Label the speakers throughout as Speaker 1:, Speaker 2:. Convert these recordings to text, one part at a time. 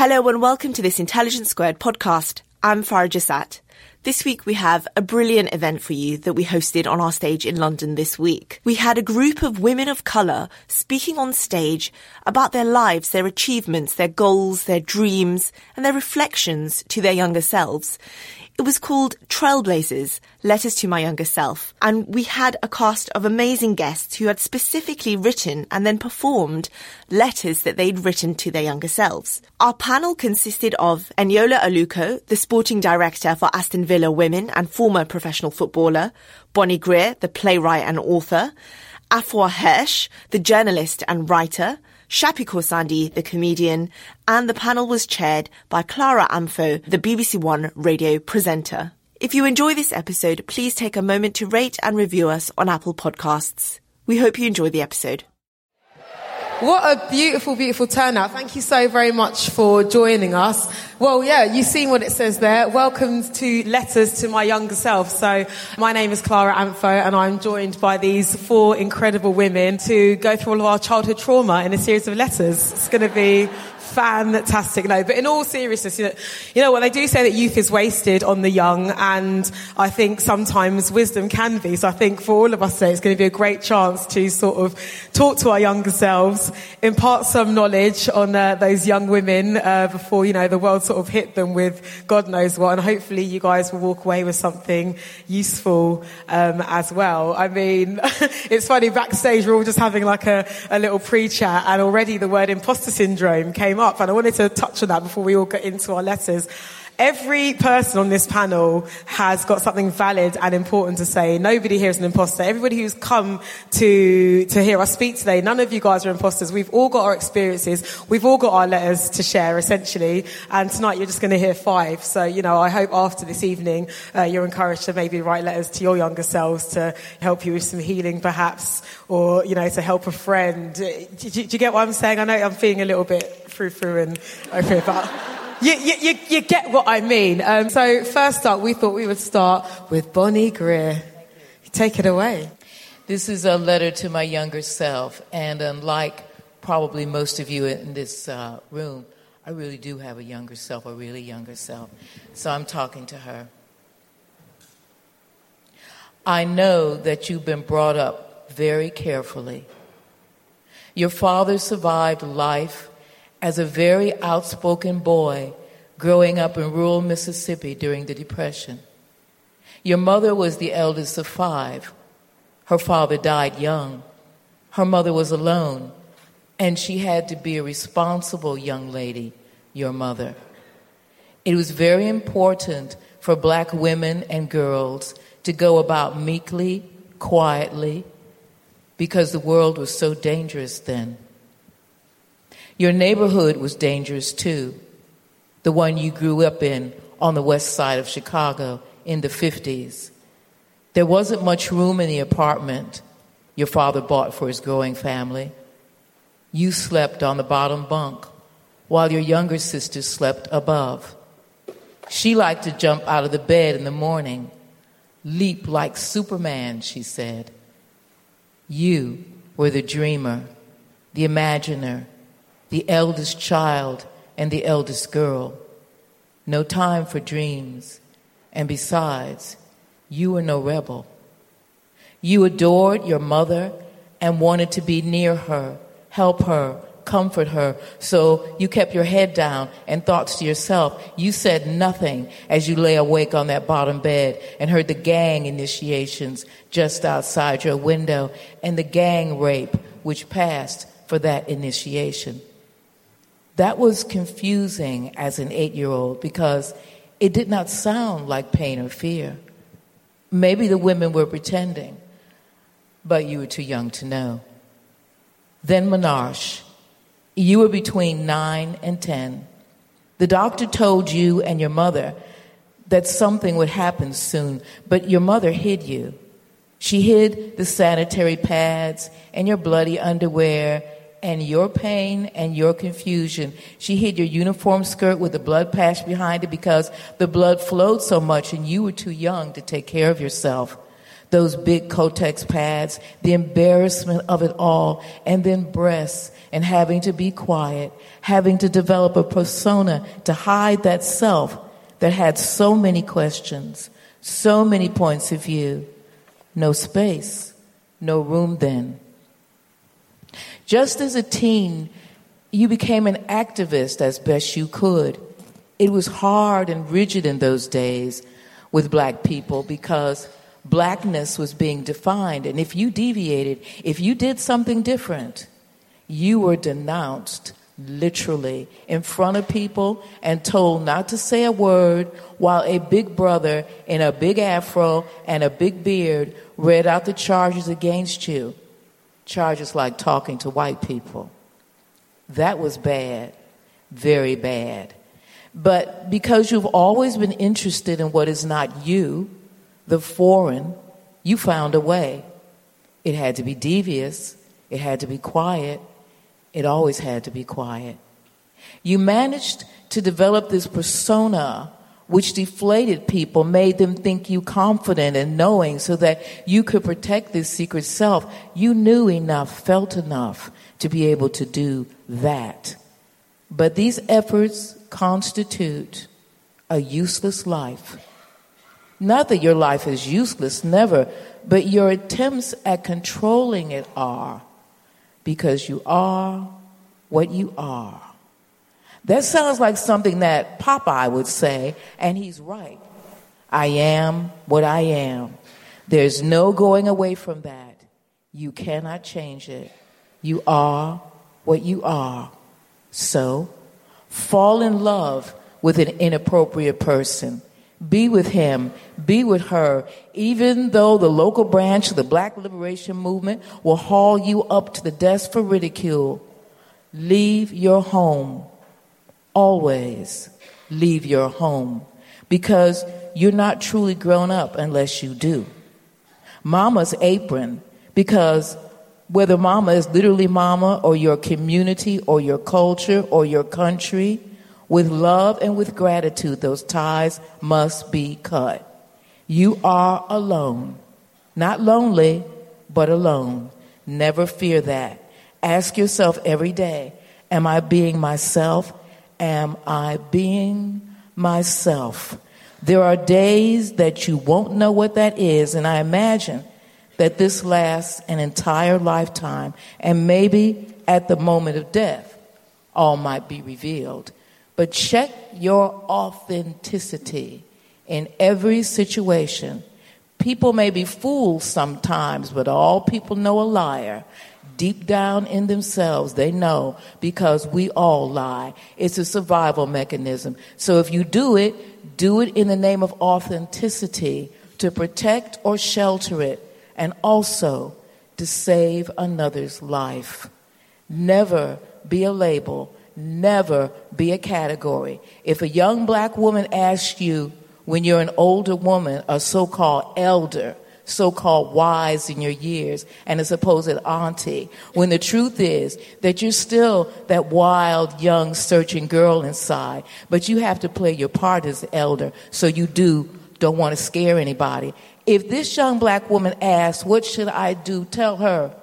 Speaker 1: Hello and welcome to this Intelligence Squared podcast. I'm Farah Jasat. This week we have a brilliant event for you that we hosted on our stage in London this week. We had a group of women of colour speaking on stage about their lives, their achievements, their goals, their dreams, and their reflections to their younger selves. It was called Trailblazers, Letters to My Younger Self. And we had a cast of amazing guests who had specifically written and then performed letters that they'd written to their younger selves. Our panel consisted of Eniola Aluko, the sporting director for Aston Villa Women and former professional footballer, Bonnie Greer, the playwright and author, Afua Hirsch, the journalist and writer, Shappi Khorsandi, the comedian, and the panel was chaired by Clara Amfo, the BBC One radio presenter. If you enjoy this episode, please take a moment to rate and review us on Apple Podcasts. We hope you enjoy the episode.
Speaker 2: What a beautiful, beautiful turnout. Thank you so very much for joining us. Well, yeah, you've seen what it says there. Welcome to Letters to My Younger Self. So, my name is Clara Amfo and I'm joined by these four incredible women to go through all of our childhood trauma in a series of letters. It's going to be fantastic. No, but in all seriousness, you know, you know what they do say that youth is wasted on the young, and I think sometimes wisdom can be. So I think for all of us today, it's going to be a great chance to sort of talk to our younger selves, impart some knowledge on uh, those young women uh, before you know the world sort of hit them with God knows what, and hopefully you guys will walk away with something useful um, as well. I mean, it's funny backstage we're all just having like a, a little pre-chat, and already the word imposter syndrome came up, and I wanted to touch on that before we all get into our letters. Every person on this panel has got something valid and important to say. Nobody here is an imposter. Everybody who's come to, to hear us speak today, none of you guys are imposters. We've all got our experiences. We've all got our letters to share, essentially. And tonight you're just going to hear five. So, you know, I hope after this evening, uh, you're encouraged to maybe write letters to your younger selves to help you with some healing, perhaps, or, you know, to help a friend. Do, do, do you get what I'm saying? I know I'm feeling a little bit through through and over, but you, you, you, get what I mean. Um, so first up, we thought we would start with Bonnie Greer. Take it away.
Speaker 3: This is a letter to my younger self, and unlike probably most of you in this uh, room, I really do have a younger self, a really younger self. So I'm talking to her. I know that you've been brought up very carefully. Your father survived life as a very outspoken boy growing up in rural Mississippi during the Depression. Your mother was the eldest of five. Her father died young. Her mother was alone, and she had to be a responsible young lady, your mother. It was very important for black women and girls to go about meekly, quietly, because the world was so dangerous then. Your neighborhood was dangerous too, the one you grew up in on the west side of Chicago in the 50s. There wasn't much room in the apartment your father bought for his growing family. You slept on the bottom bunk while your younger sister slept above. She liked to jump out of the bed in the morning, leap like Superman, she said. You were the dreamer, the imaginer, the eldest child and the eldest girl. No time for dreams. And besides, you were no rebel. You adored your mother and wanted to be near her, help her, comfort her. So you kept your head down and thoughts to yourself. You said nothing as you lay awake on that bottom bed and heard the gang initiations just outside your window and the gang rape which passed for that initiation. That was confusing as an eight year old because it did not sound like pain or fear. Maybe the women were pretending, but you were too young to know. Then Menarche, you were between nine and ten. The doctor told you and your mother that something would happen soon, but your mother hid you. She hid the sanitary pads and your bloody underwear and your pain and your confusion. She hid your uniform skirt with a blood patch behind it because the blood flowed so much and you were too young to take care of yourself. those big Kotex pads, the embarrassment of it all, and then breasts and having to be quiet, having to develop a persona to hide that self that had so many questions, so many points of view. No space, no room then. Just as a teen, you became an activist as best you could. It was hard and rigid in those days with black people because blackness was being defined. And if you deviated, if you did something different, you were denounced literally in front of people and told not to say a word while a big brother in a big afro and a big beard read out the charges against you. Charges like talking to white people. That was bad, very bad. But because you've always been interested in what is not you, the foreign, you found a way. It had to be devious, it had to be quiet, it always had to be quiet. You managed to develop this persona which deflated people, made them think you confident and knowing so that you could protect this secret self. You knew enough, felt enough to be able to do that. But these efforts constitute a useless life. Not that your life is useless, never, but your attempts at controlling it are because you are what you are. That sounds like something that Popeye would say, and he's right. I am what I am. There's no going away from that. You cannot change it. You are what you are. So, fall in love with an inappropriate person. Be with him, be with her, even though the local branch of the Black Liberation Movement will haul you up to the desk for ridicule. Leave your home. Always leave your home because you're not truly grown up unless you do. Mama's apron because whether mama is literally mama or your community or your culture or your country, with love and with gratitude, those ties must be cut. You are alone. Not lonely, but alone. Never fear that. Ask yourself every day Am I being myself? Am I being myself? There are days that you won't know what that is, and I imagine that this lasts an entire lifetime, and maybe at the moment of death, all might be revealed. But check your authenticity in every situation. People may be fools sometimes, but all people know a liar. Deep down in themselves, they know because we all lie. It's a survival mechanism. So if you do it, do it in the name of authenticity to protect or shelter it and also to save another's life. Never be a label never be a category. If a young black woman asks you when you're an older woman, a so called elder, so called wise in your years, and a supposed auntie, when the truth is that you're still that wild, young, searching girl inside, but you have to play your part as elder, so you do don't want to scare anybody. If this young black woman asks, What should I do? Tell her,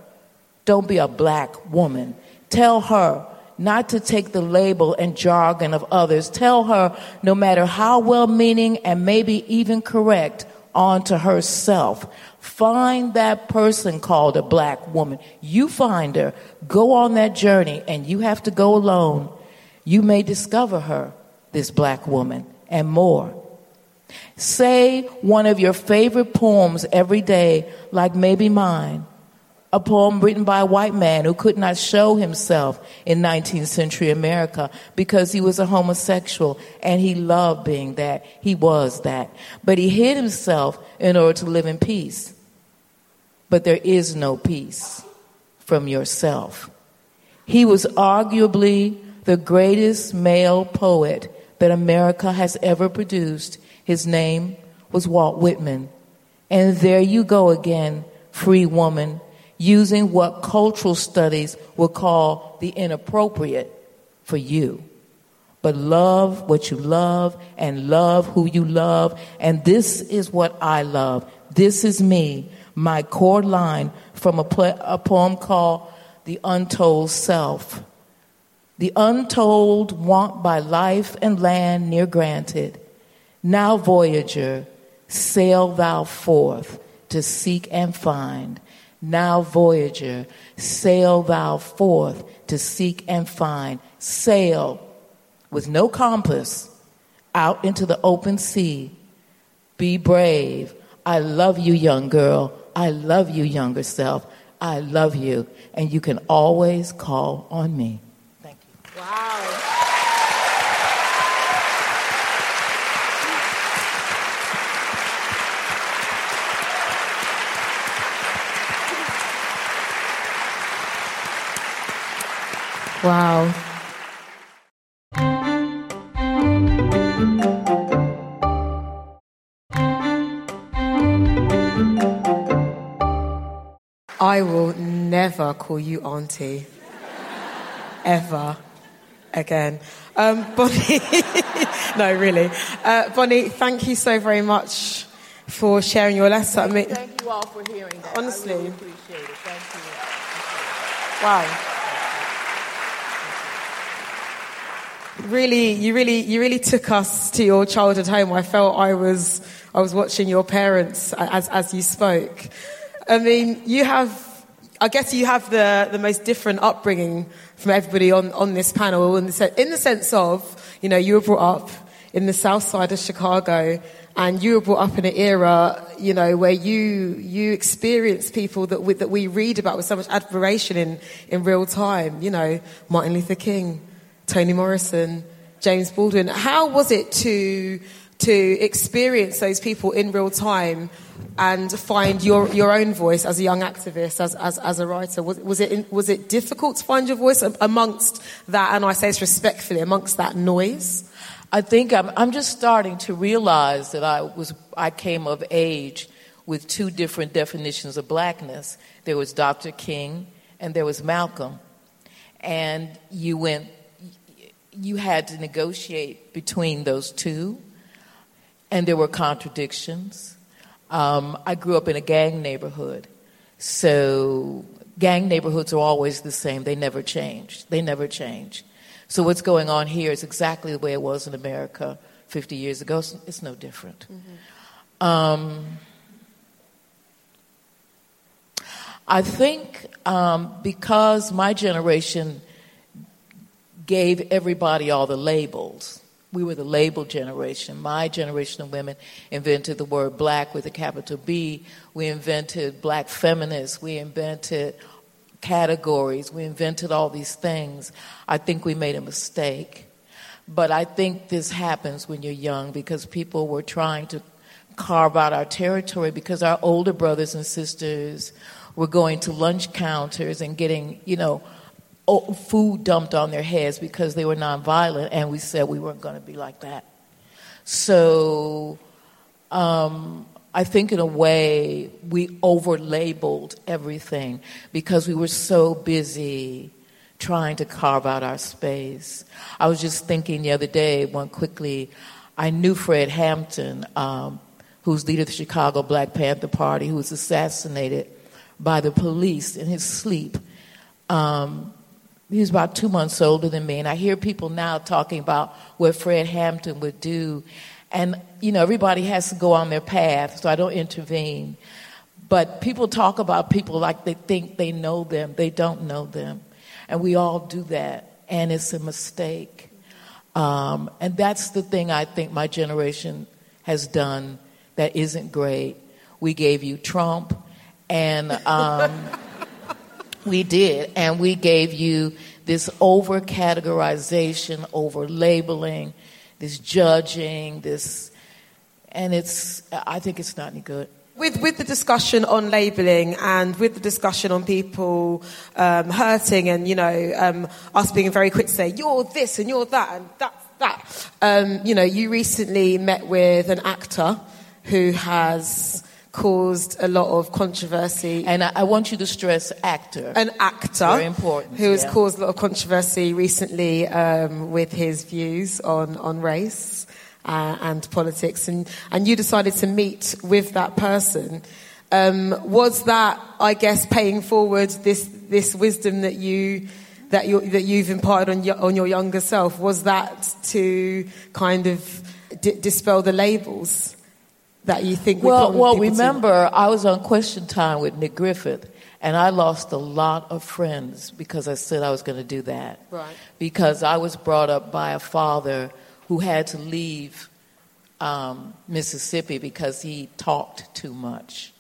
Speaker 3: Don't be a black woman. Tell her, not to take the label and jargon of others. Tell her, no matter how well meaning and maybe even correct, onto herself. Find that person called a black woman. You find her. Go on that journey, and you have to go alone. You may discover her, this black woman, and more. Say one of your favorite poems every day, like maybe mine a poem written by a white man who could not show himself in 19th century America because he was a homosexual and he loved being that. He was that. But he hid himself in order to live in peace. But there is no peace from yourself. He was arguably the greatest male poet that America has ever produced. His name was Walt Whitman. And there you go again, free woman using what cultural studies would call the inappropriate for you. but love what you love and love who you love. And this is what I love. This is me, my core line from a, a poem called The Untold Self. The untold want by life and land near granted. Now, Voyager, sail thou forth to seek and find. Now, Voyager, sail thou forth to seek and find. Sail with no compass out into the open sea. Be brave. I love you, young girl. I love you, younger self. I love you. And you can always call on me. Thank you.
Speaker 2: Wow. Wow. I will never call you auntie. Ever. Again. Um, Bonnie, no, really. Uh, Bonnie, thank you so very much for sharing your lesson.
Speaker 3: I mean, thank you all for hearing that.
Speaker 2: Honestly.
Speaker 3: I really appreciate it. Thank
Speaker 2: you. Wow. Really, you really, you really took us to your childhood home. I felt I was, I was watching your parents as, as you spoke. I mean, you have, I guess you have the, the most different upbringing from everybody on, on this panel in the, in the sense of, you know, you were brought up in the south side of Chicago and you were brought up in an era, you know, where you, you experienced people that we, that we read about with so much admiration in, in real time, you know, Martin Luther King, Toni Morrison, James Baldwin. How was it to, to experience those people in real time and find your, your own voice as a young activist, as, as, as a writer? Was, was, it, was it difficult to find your voice amongst that, and I say this respectfully, amongst that noise?
Speaker 3: I think I'm, I'm just starting to realize that I, was, I came of age with two different definitions of blackness. There was Dr. King and there was Malcolm. And you went, you had to negotiate between those two, and there were contradictions um, I grew up in a gang neighborhood, so gang neighborhoods are always the same. They never change. They never change. So what's going on here is exactly the way it was in America 50 years ago. It's, no different. Mm-hmm. Um, I think um, because my generation gave everybody all the labels we were the label generation. My generation of women invented the word black with a capital B. We invented black feminists. We invented categories. We invented all these things. I think we made a mistake. But I think this happens when you're young because people were trying to carve out our territory because our older brothers and sisters were going to lunch counters and getting, you know, food dumped on their heads because they were nonviolent, and we said we weren't going to be like that. So um, I think, in a way, we over labeled everything because we were so busy trying to carve out our space. I was just thinking the other day, one quickly, I knew Fred Hampton, um, who's leader of the Chicago Black Panther Party, who was assassinated by the police in his sleep. Um, he was about two months older than me, and I hear people now talking about what Fred Hampton would do. And, you know, everybody has to go on their path, so I don't intervene. But people talk about people like they think they know them, they don't know them. And we all do that, and it's a mistake. Um, and that's the thing I think my generation has done that isn't great. We gave you Trump, and. Um, We did, and we gave you this over categorization, over labeling, this judging, this, and it's, I think it's not any good.
Speaker 2: With, with the discussion on labeling and with the discussion on people um, hurting and, you know, um, us being very quick to say, you're this and you're that and that's that. Um, you know, you recently met with an actor who has caused a lot of controversy.
Speaker 3: And I, I want you to stress actor.
Speaker 2: An actor.
Speaker 3: Very important,
Speaker 2: Who has
Speaker 3: yeah.
Speaker 2: caused a lot of controversy recently um, with his views on, on race uh, and politics. And, and you decided to meet with that person. Um, was that, I guess, paying forward this, this wisdom that you that you that you've imparted on your, on your younger self? Was that to kind of d- dispel the labels that you think? we
Speaker 3: Well, well,
Speaker 2: people to-
Speaker 3: remember, I was on Question Time with Nick Griffin, and I lost a lot of friends because I said I was going to do that.
Speaker 2: Right.
Speaker 3: Because I was brought up by a father who had to leave um, Mississippi because he talked too much.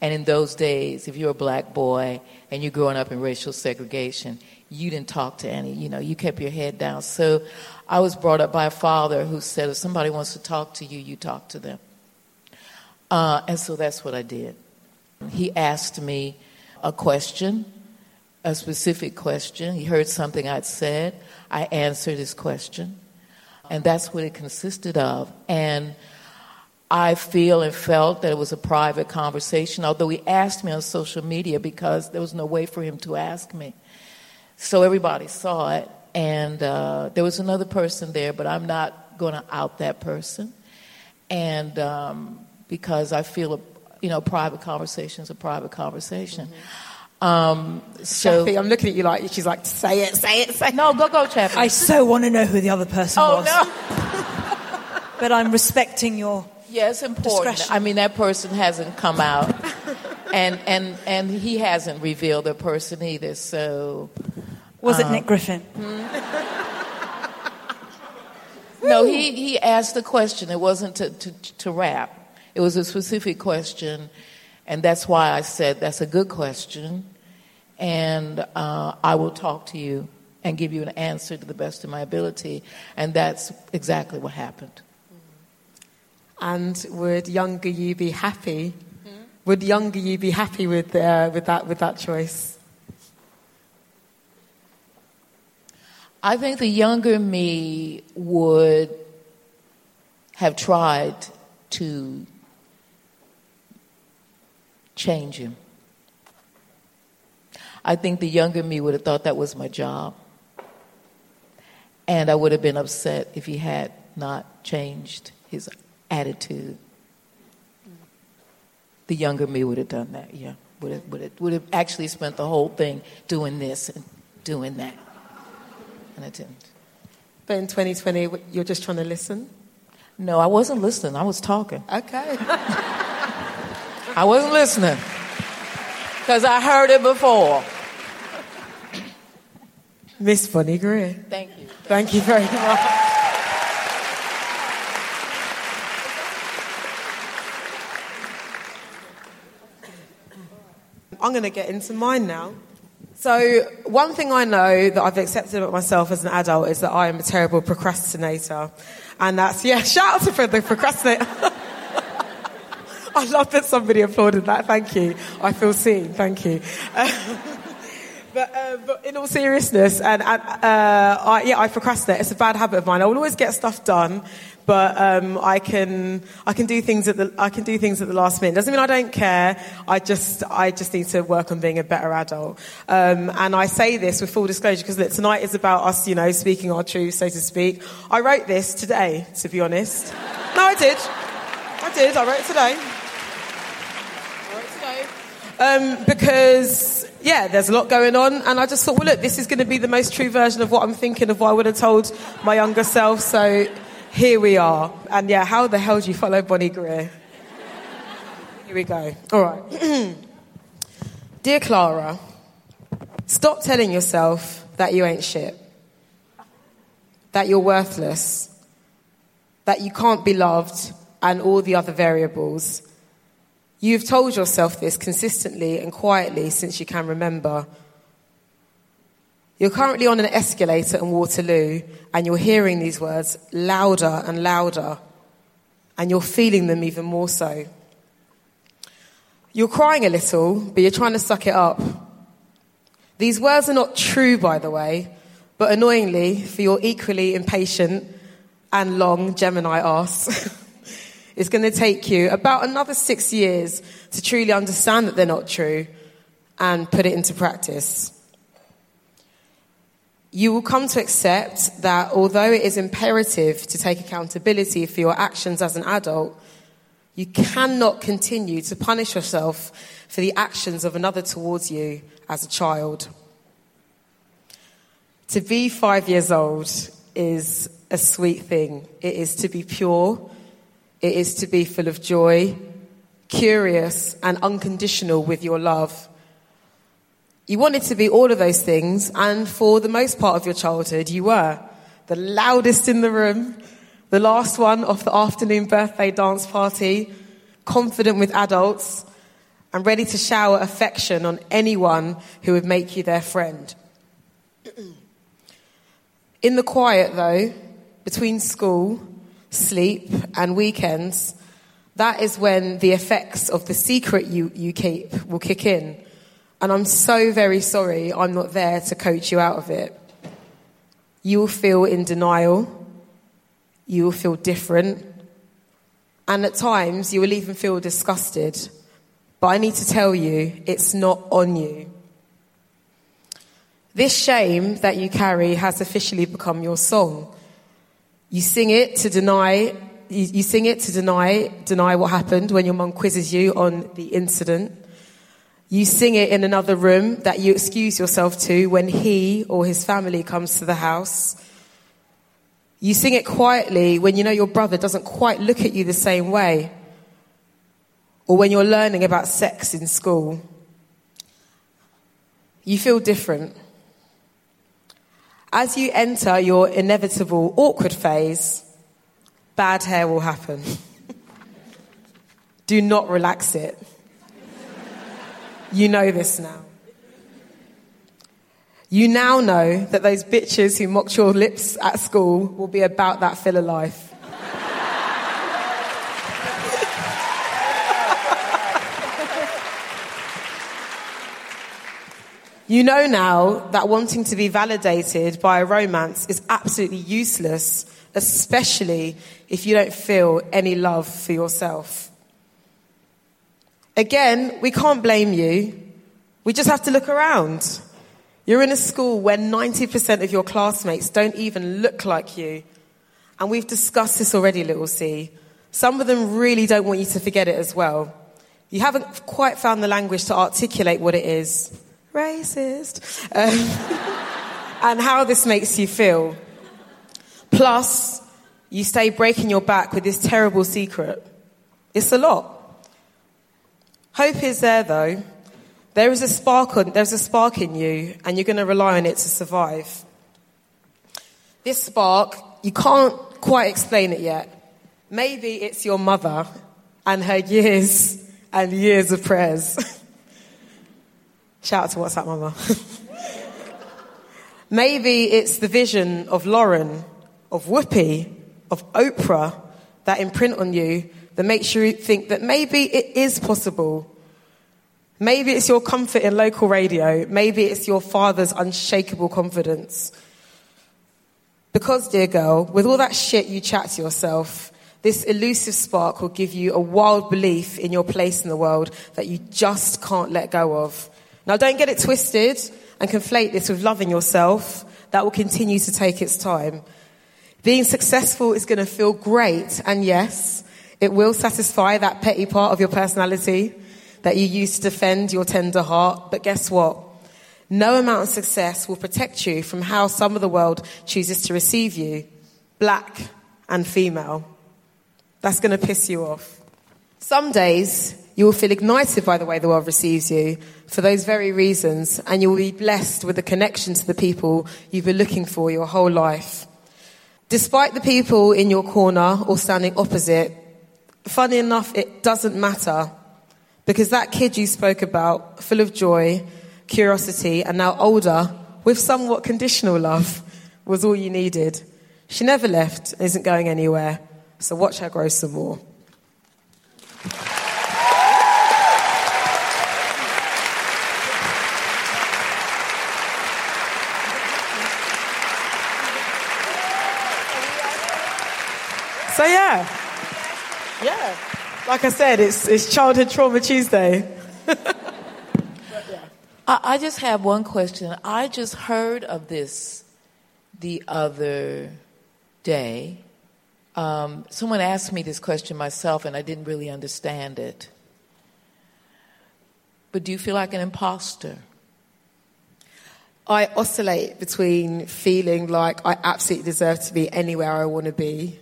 Speaker 3: And in those days, if you're a black boy and you're growing up in racial segregation, you didn't talk to any, you know, you kept your head down. So I was brought up by a father who said, if somebody wants to talk to you, you talk to them. Uh, and so that's what I did. He asked me a question, a specific question. He heard something I'd said. I answered his question. And that's what it consisted of. And I feel and felt that it was a private conversation, although he asked me on social media because there was no way for him to ask me. So everybody saw it. And uh, there was another person there, but I'm not going to out that person. And um, because I feel, a, you know, private conversation is a private conversation. Um, so,
Speaker 2: Shappi, I'm looking at you like she's like, say it, say it, say it.
Speaker 3: no, go, go, Shappi.
Speaker 4: I so want to know who the other person
Speaker 3: oh,
Speaker 4: was.
Speaker 3: no.
Speaker 4: But I'm respecting your.
Speaker 3: Yeah, it's important.
Speaker 4: Discretion.
Speaker 3: I mean, that person hasn't come out, and and and he hasn't revealed their person either. So
Speaker 4: Was
Speaker 3: Uh-huh.
Speaker 4: it Nick Griffin?
Speaker 3: no, he he asked the question. It wasn't to to, to rap. It was a specific question, and that's why I said that's a good question, and uh, I will talk to you and give you an answer to the best of my ability, and that's exactly what happened.
Speaker 2: And would younger you be happy? Would younger you be happy with uh, with that with that choice?
Speaker 3: I think the younger me would have tried to change him. I think the younger me would have thought that was my job. And I would have been upset if he had not changed his attitude. The younger me would have done that, yeah. Would have, would have, would have actually spent the whole thing doing this and doing that. And I didn't.
Speaker 2: But in 2020, you're just trying to listen.
Speaker 3: No, I wasn't listening. I was talking.
Speaker 2: Okay.
Speaker 3: I wasn't listening because I heard it before.
Speaker 2: Miss Bonnie Greer.
Speaker 3: Thank you.
Speaker 2: Thank you very much. I'm going to get into mine now. So, one thing I know that I've accepted about myself as an adult is that I am a terrible procrastinator. And that's, yeah, shout out to Fred the procrastinator. I love that somebody applauded that. Thank you. I feel seen. Thank you. But, uh, but in all seriousness, and, and uh, I, yeah, I procrastinate. It's a bad habit of mine. I will always get stuff done, but um, I can I can do things at the I can do things at the last minute. Doesn't mean I don't care. I just I just need to work on being a better adult. Um, and I say this with full disclosure because tonight is about us, you know, speaking our truth, so to speak. I wrote this today, to be honest. No, I did. I did. I wrote it today. I wrote it today. Um, because yeah, there's a lot going on, and I just thought, well, look, this is going to be the most true version of what I'm thinking of what I would have told my younger self. So here we are, and yeah, how the hell do you follow Bonnie Greer? Here we go. All right, dear Clara, stop telling yourself that you ain't shit, that you're worthless, that you can't be loved, and all the other variables. You've told yourself this consistently and quietly since you can remember. You're currently on an escalator in Waterloo and you're hearing these words louder and louder, and you're feeling them even more so. You're crying a little, but you're trying to suck it up. These words are not true, by the way, but annoyingly, for your equally impatient and long Gemini ass, It's going to take you about another six years to truly understand that they're not true and put it into practice. You will come to accept that although it is imperative to take accountability for your actions as an adult, you cannot continue to punish yourself for the actions of another towards you as a child. To be five years old is a sweet thing. It is to be pure. It is to be full of joy, curious, and unconditional with your love. You wanted to be all of those things, and for the most part of your childhood, you were the loudest in the room, the last one of the afternoon birthday dance party, confident with adults, and ready to shower affection on anyone who would make you their friend. In the quiet, though, between school, sleep, and weekends, that is when the effects of the secret you, you keep will kick in. And I'm so very sorry I'm not there to coach you out of it. You will feel in denial. You will feel different. And at times, you will even feel disgusted. But I need to tell you, it's not on you. This shame that you carry has officially become your song. You sing it to deny, you, you sing it to deny, deny what happened when your mum quizzes you on the incident. You sing it in another room that you excuse yourself to when he or his family comes to the house. You sing it quietly when you know your brother doesn't quite look at you the same way. Or when you're learning about sex in school. You feel different. As you enter your inevitable awkward phase, bad hair will happen. Do not relax it. You know this now. You now know that those bitches who mocked your lips at school will be about that filler life. You know now that wanting to be validated by a romance is absolutely useless, especially if you don't feel any love for yourself. Again, we can't blame you. We just have to look around. You're in a school where 90% of your classmates don't even look like you. And we've discussed this already, little C. Some of them really don't want you to forget it as well. You haven't quite found the language to articulate what it is racist, um, and how this makes you feel. Plus, you stay breaking your back with this terrible secret. It's a lot. Hope is there though. There is a spark on, there's a spark in you and you're going to rely on it to survive. This spark, you can't quite explain it yet. Maybe it's your mother and her years and years of prayers. Shout out to What's Up Mama. Maybe it's the vision of Lauren, of Whoopi, of Oprah that imprint on you that makes you think that maybe it is possible. Maybe it's your comfort in local radio. Maybe it's your father's unshakable confidence. Because, dear girl, with all that shit you chat to yourself, this elusive spark will give you a wild belief in your place in the world that you just can't let go of. Now, don't get it twisted and conflate this with loving yourself. That will continue to take its time. Being successful is going to feel great, and yes, it will satisfy that petty part of your personality that you use to defend your tender heart. But guess what? No amount of success will protect you from how some of the world chooses to receive you, black and female. That's going to piss you off. Some days you will feel ignited by the way the world receives you for those very reasons, and you will be blessed with the connection to the people you've been looking for your whole life. Despite the people in your corner or standing opposite, funny enough, it doesn't matter because that kid you spoke about, full of joy, curiosity, and now older, with somewhat conditional love, was all you needed. She never left, isn't going anywhere, so watch her grow some more. So, yeah, Yeah. Like I said, it's, it's Childhood Trauma Tuesday.
Speaker 3: I, I just have one question. I just heard of this the other day. Um, someone asked me this question myself, and I didn't really understand it. But do you feel like an imposter?
Speaker 2: I oscillate between feeling like I absolutely deserve to be anywhere I want to be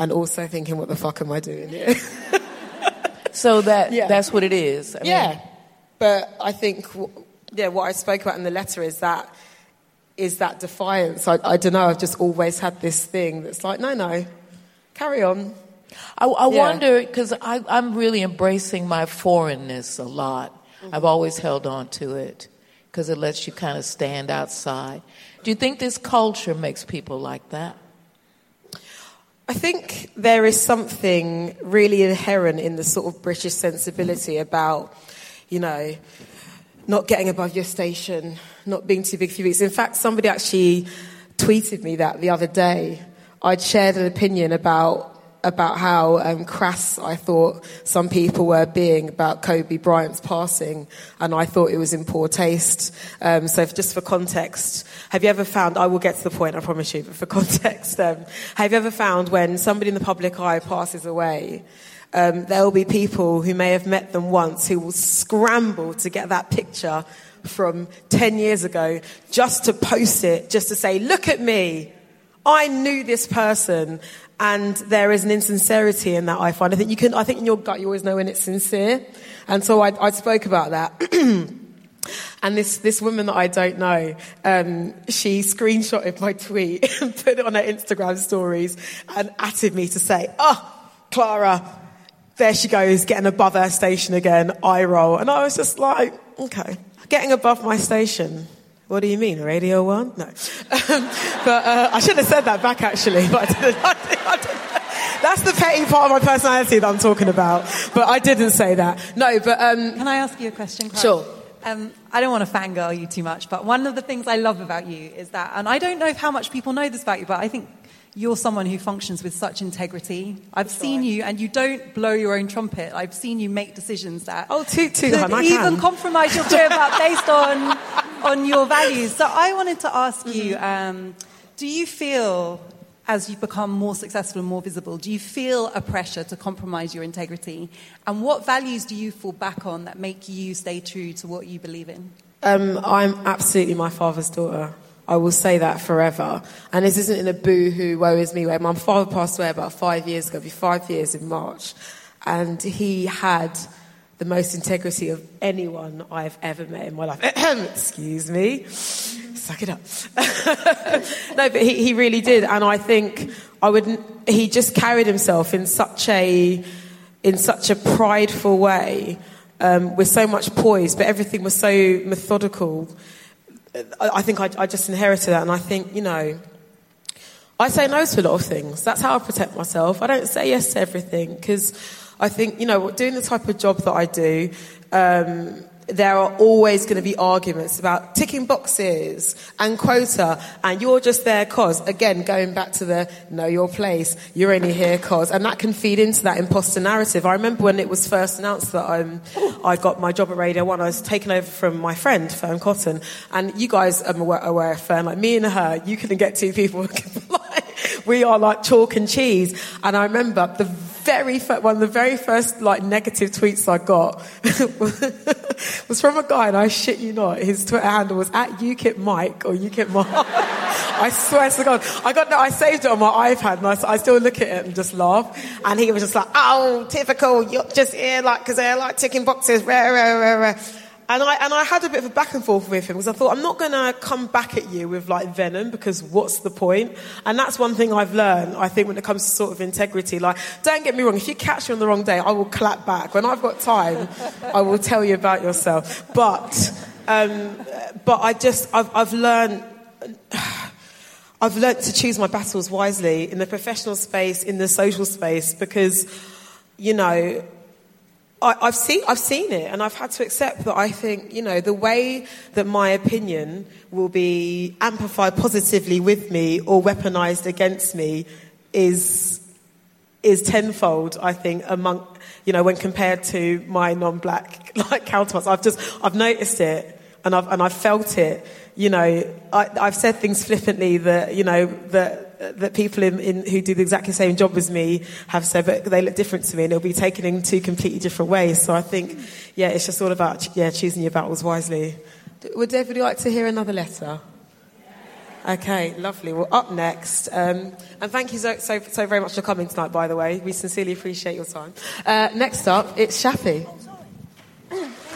Speaker 2: and also thinking, what the fuck am I doing here?
Speaker 3: So that
Speaker 2: Yeah.
Speaker 3: that's what it is. I mean,
Speaker 2: yeah. But I think, yeah, what I spoke about in the letter is that is that defiance. I, I don't know, I've just always had this thing that's like, no, no, carry on.
Speaker 3: I, I
Speaker 2: Yeah.
Speaker 3: wonder because I'm really embracing my foreignness a lot. Mm-hmm. I've always held on to it because it lets you kind of stand outside. Do you think this culture makes people like that?
Speaker 2: I think there is something really inherent in the sort of British sensibility about, you know, not getting above your station, not being too big for your boots. In fact, somebody actually tweeted me that the other day. I'd shared an opinion about about how um, crass I thought some people were being about Kobe Bryant's passing, and I thought it was in poor taste. Um, so, if- just for context, have you ever found? I will get to the point, I promise you. But for context, um, have you ever found when somebody in the public eye passes away? Um, there will be people who may have met them once who will scramble to get that picture from 10 years ago just to post it, just to say, look at me. I knew this person. And there is an insincerity in that I find. I think you can, I think in your gut you always know when it's sincere. And so I, I spoke about that. And this, this woman that I don't know, um, she screenshotted my tweet and put it on her Instagram stories and atted me to say, oh, Clara, there she goes, getting above her station again, I roll. And I was just like, okay, getting above my station. What do you mean, Radio 1? No. Um, but uh, I should have said that back actually, but I didn't. I didn't, I didn't. That's the petty part of my personality that I'm talking about. But I didn't say that. No, but um,
Speaker 5: Can I ask you a question? Clara?
Speaker 2: Sure.
Speaker 5: Um, I don't want to fangirl you too much, but one of the things I love about you is that, and I don't know how much people know this about you, but I think you're someone who functions with such integrity. I've seen you, and you don't blow your own trumpet. I've seen you make decisions that
Speaker 2: Oh, toot, toot,
Speaker 5: could
Speaker 2: I
Speaker 5: even
Speaker 2: can.
Speaker 5: compromise your career about based on on your values. So I wanted to ask you: um, Do you feel, as you become more successful and more visible, do you feel a pressure to compromise your integrity? And what values do you fall back on that make you stay true to what you believe in?
Speaker 2: Um, I'm absolutely my father's daughter. I will say that forever. And this isn't in a boo-hoo, woe is me way. My father passed away about five years ago, be five years in March. And he had the most integrity of anyone I've ever met in my life. Excuse me. Suck it up. no, but he, he really did. And I think I would, he just carried himself in such a, in such a prideful way, um, with so much poise, but everything was so methodical. I, think I, I just inherited that, and I think, you know, I say no to a lot of things. That's how I protect myself. I don't say yes to everything because I think, you know, doing the type of job that I do, um, there are always going to be arguments about ticking boxes and quota, and you're just there cause. Again, going back to the know your place, you're only here cause, and that can feed into that imposter narrative. I remember when it was first announced that um, I got my job at Radio One, I was taken over from my friend Fearne Cotton, and you guys are aware, aware of Fearne, like me and her, you couldn't get two people. we are like chalk and cheese. And I remember the very fir- one of the very first like negative tweets I got was from a guy, and I shit you not, his Twitter handle was at UKIP Mike or UKIP Mark. I swear to God, I got no, I saved it on my iPad, and I still look at it and just laugh. And he was just like, "Oh, typical, you're just here like because they're like ticking boxes." Rah, rah, rah, rah. And I, and I had a bit of a back and forth with him because I thought, I'm not going to come back at you with like venom because what's the point? And that's one thing I've learned, I think, when it comes to sort of integrity. Like, don't get me wrong, if you catch me on the wrong day, I will clap back. When I've got time, I will tell you about yourself. But, um, but I just, I've, I've learned, I've learned to choose my battles wisely in the professional space, in the social space, because, you know, I, I've seen I've seen it, and I've had to accept that. I think you know the way that my opinion will be amplified positively with me or weaponized against me is is tenfold, I think, among, you know, when compared to my non-black like counterparts. I've just, I've noticed it and I've, and I've felt it. You know, I, I've said things flippantly that, you know, that, that people in, in, who do the exactly same job as me have said, but they look different to me and it'll be taken in two completely different ways. So I think, yeah, it's just all about, yeah, choosing your battles wisely. Would David like to hear another letter? Okay, lovely. Well, up next, um, and thank you so, so, so very much for coming tonight, by the way. We sincerely appreciate your time. Uh, next up, it's Shappi.
Speaker 6: It's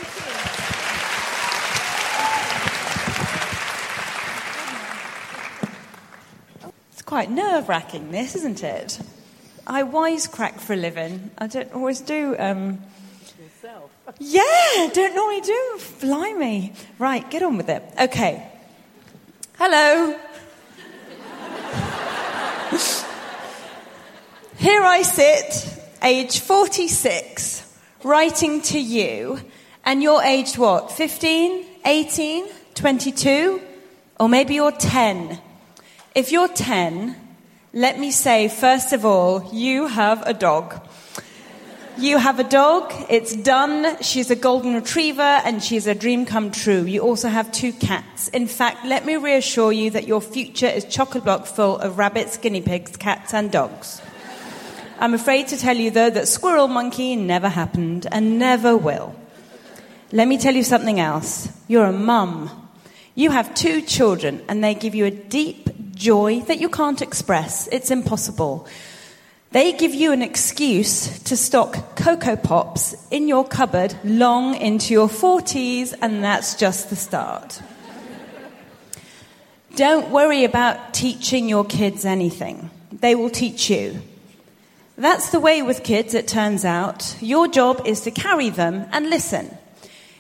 Speaker 6: quite nerve wracking, this, isn't it? I wisecrack for a living. I don't always do. Um... Yeah, don't normally do. Blimey. Right, get on with it. Okay. Hello. Here I sit, age 46, writing to you, and you're aged what? 15, 18, 22? Or maybe you're 10. If you're 10, let me say, first of all, you have a dog. You have a dog, it's done. She's a golden retriever and she's a dream come true. You also have two cats. In fact, let me reassure you that your future is chock a block full of rabbits, guinea pigs, cats, and dogs. I'm afraid to tell you, though, that squirrel monkey never happened and never will. Let me tell you something else. You're a mum. You have two children, and they give you a deep joy that you can't express. It's impossible. They give you an excuse to stock Coco Pops in your cupboard long into your 40s, and that's just the start. Don't worry about teaching your kids anything, they will teach you. That's the way with kids, it turns out. Your job is to carry them and listen.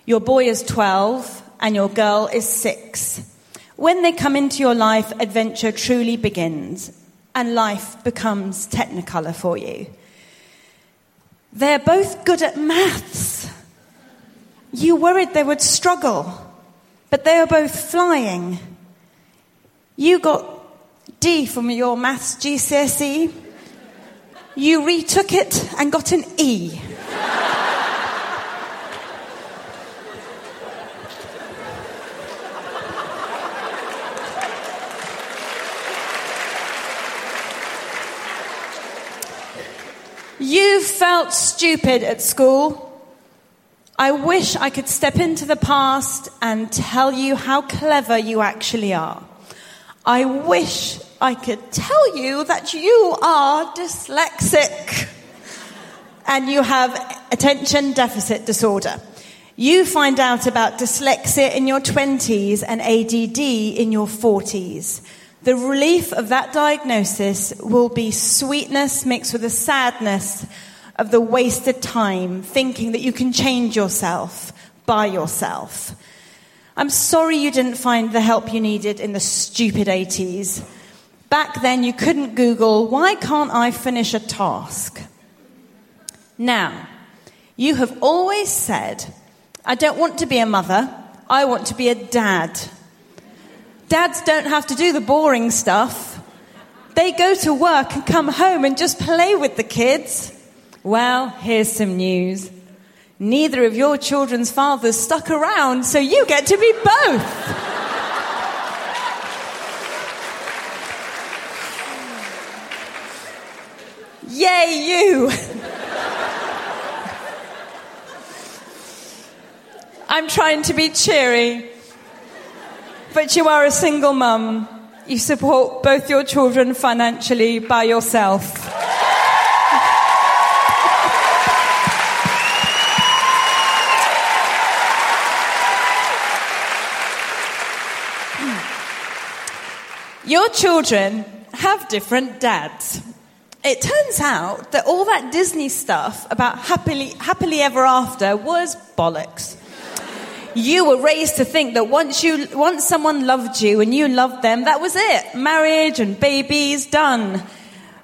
Speaker 6: Your boy is 12 and your girl is 6. When they come into your life, adventure truly begins and life becomes technicolor for you. They're both good at maths. You worried they would struggle, but they are both flying. You got D from your maths GCSE. You retook it and got an E. You felt stupid at school. I wish I could step into the past and tell you how clever you actually are. I wish I could tell you that you are dyslexic and you have attention deficit disorder. You find out about dyslexia in your 20s and ADD in your 40s. The relief of that diagnosis will be sweetness mixed with the sadness of the wasted time thinking that you can change yourself by yourself. I'm sorry you didn't find the help you needed in the stupid 80s. Back then, you couldn't Google, why can't I finish a task? Now, you have always said, I don't want to be a mother, I want to be a dad. Dads don't have to do the boring stuff. They go to work and come home and just play with the kids. Well, here's some news. Neither of your children's fathers stuck around, so you get to be both. Yay, you! I'm trying to be cheery but you are a single mum. You support both your children financially by yourself. Your children have different dads. It turns out that all that Disney stuff about happily, happily ever after was bollocks you were raised to think that once you, once someone loved you and you loved them, that was it. Marriage and babies, done.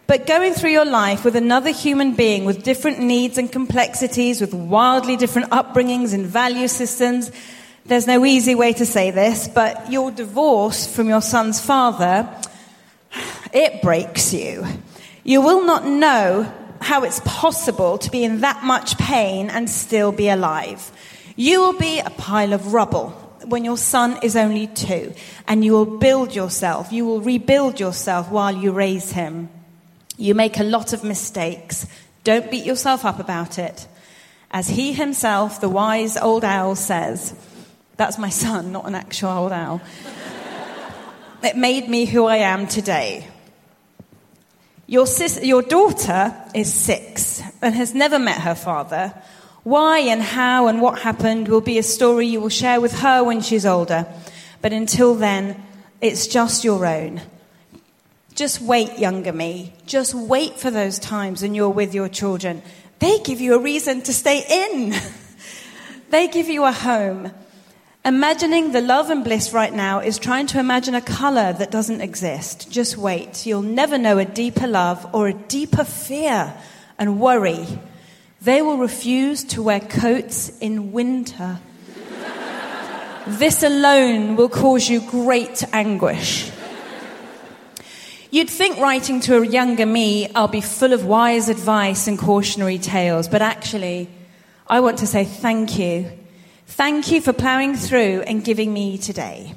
Speaker 6: But going through your life with another human being with different needs and complexities, with wildly different upbringings and value systems, there's no easy way to say this, but your divorce from your son's father, it breaks you. You will not know how it's possible to be in that much pain and still be alive. You will be a pile of rubble when your son is only two, and you will build yourself, you will rebuild yourself while you raise him. You make a lot of mistakes. Don't beat yourself up about it. As he himself, the wise old owl, says, that's my son, not an actual old owl. it made me who I am today. Your, sis- your daughter is six and has never met her father. Why and how and what happened will be a story you will share with her when she's older. But until then, it's just your own. Just wait, younger me. Just wait for those times when you're with your children. They give you a reason to stay in. they give you a home. Imagining the love and bliss right now is trying to imagine a color that doesn't exist. Just wait. You'll never know a deeper love or a deeper fear and worry. They will refuse to wear coats in winter. this alone will cause you great anguish. You'd think writing to a younger me, I'll be full of wise advice and cautionary tales, but actually, I want to say thank you. Thank you for ploughing through and giving me today.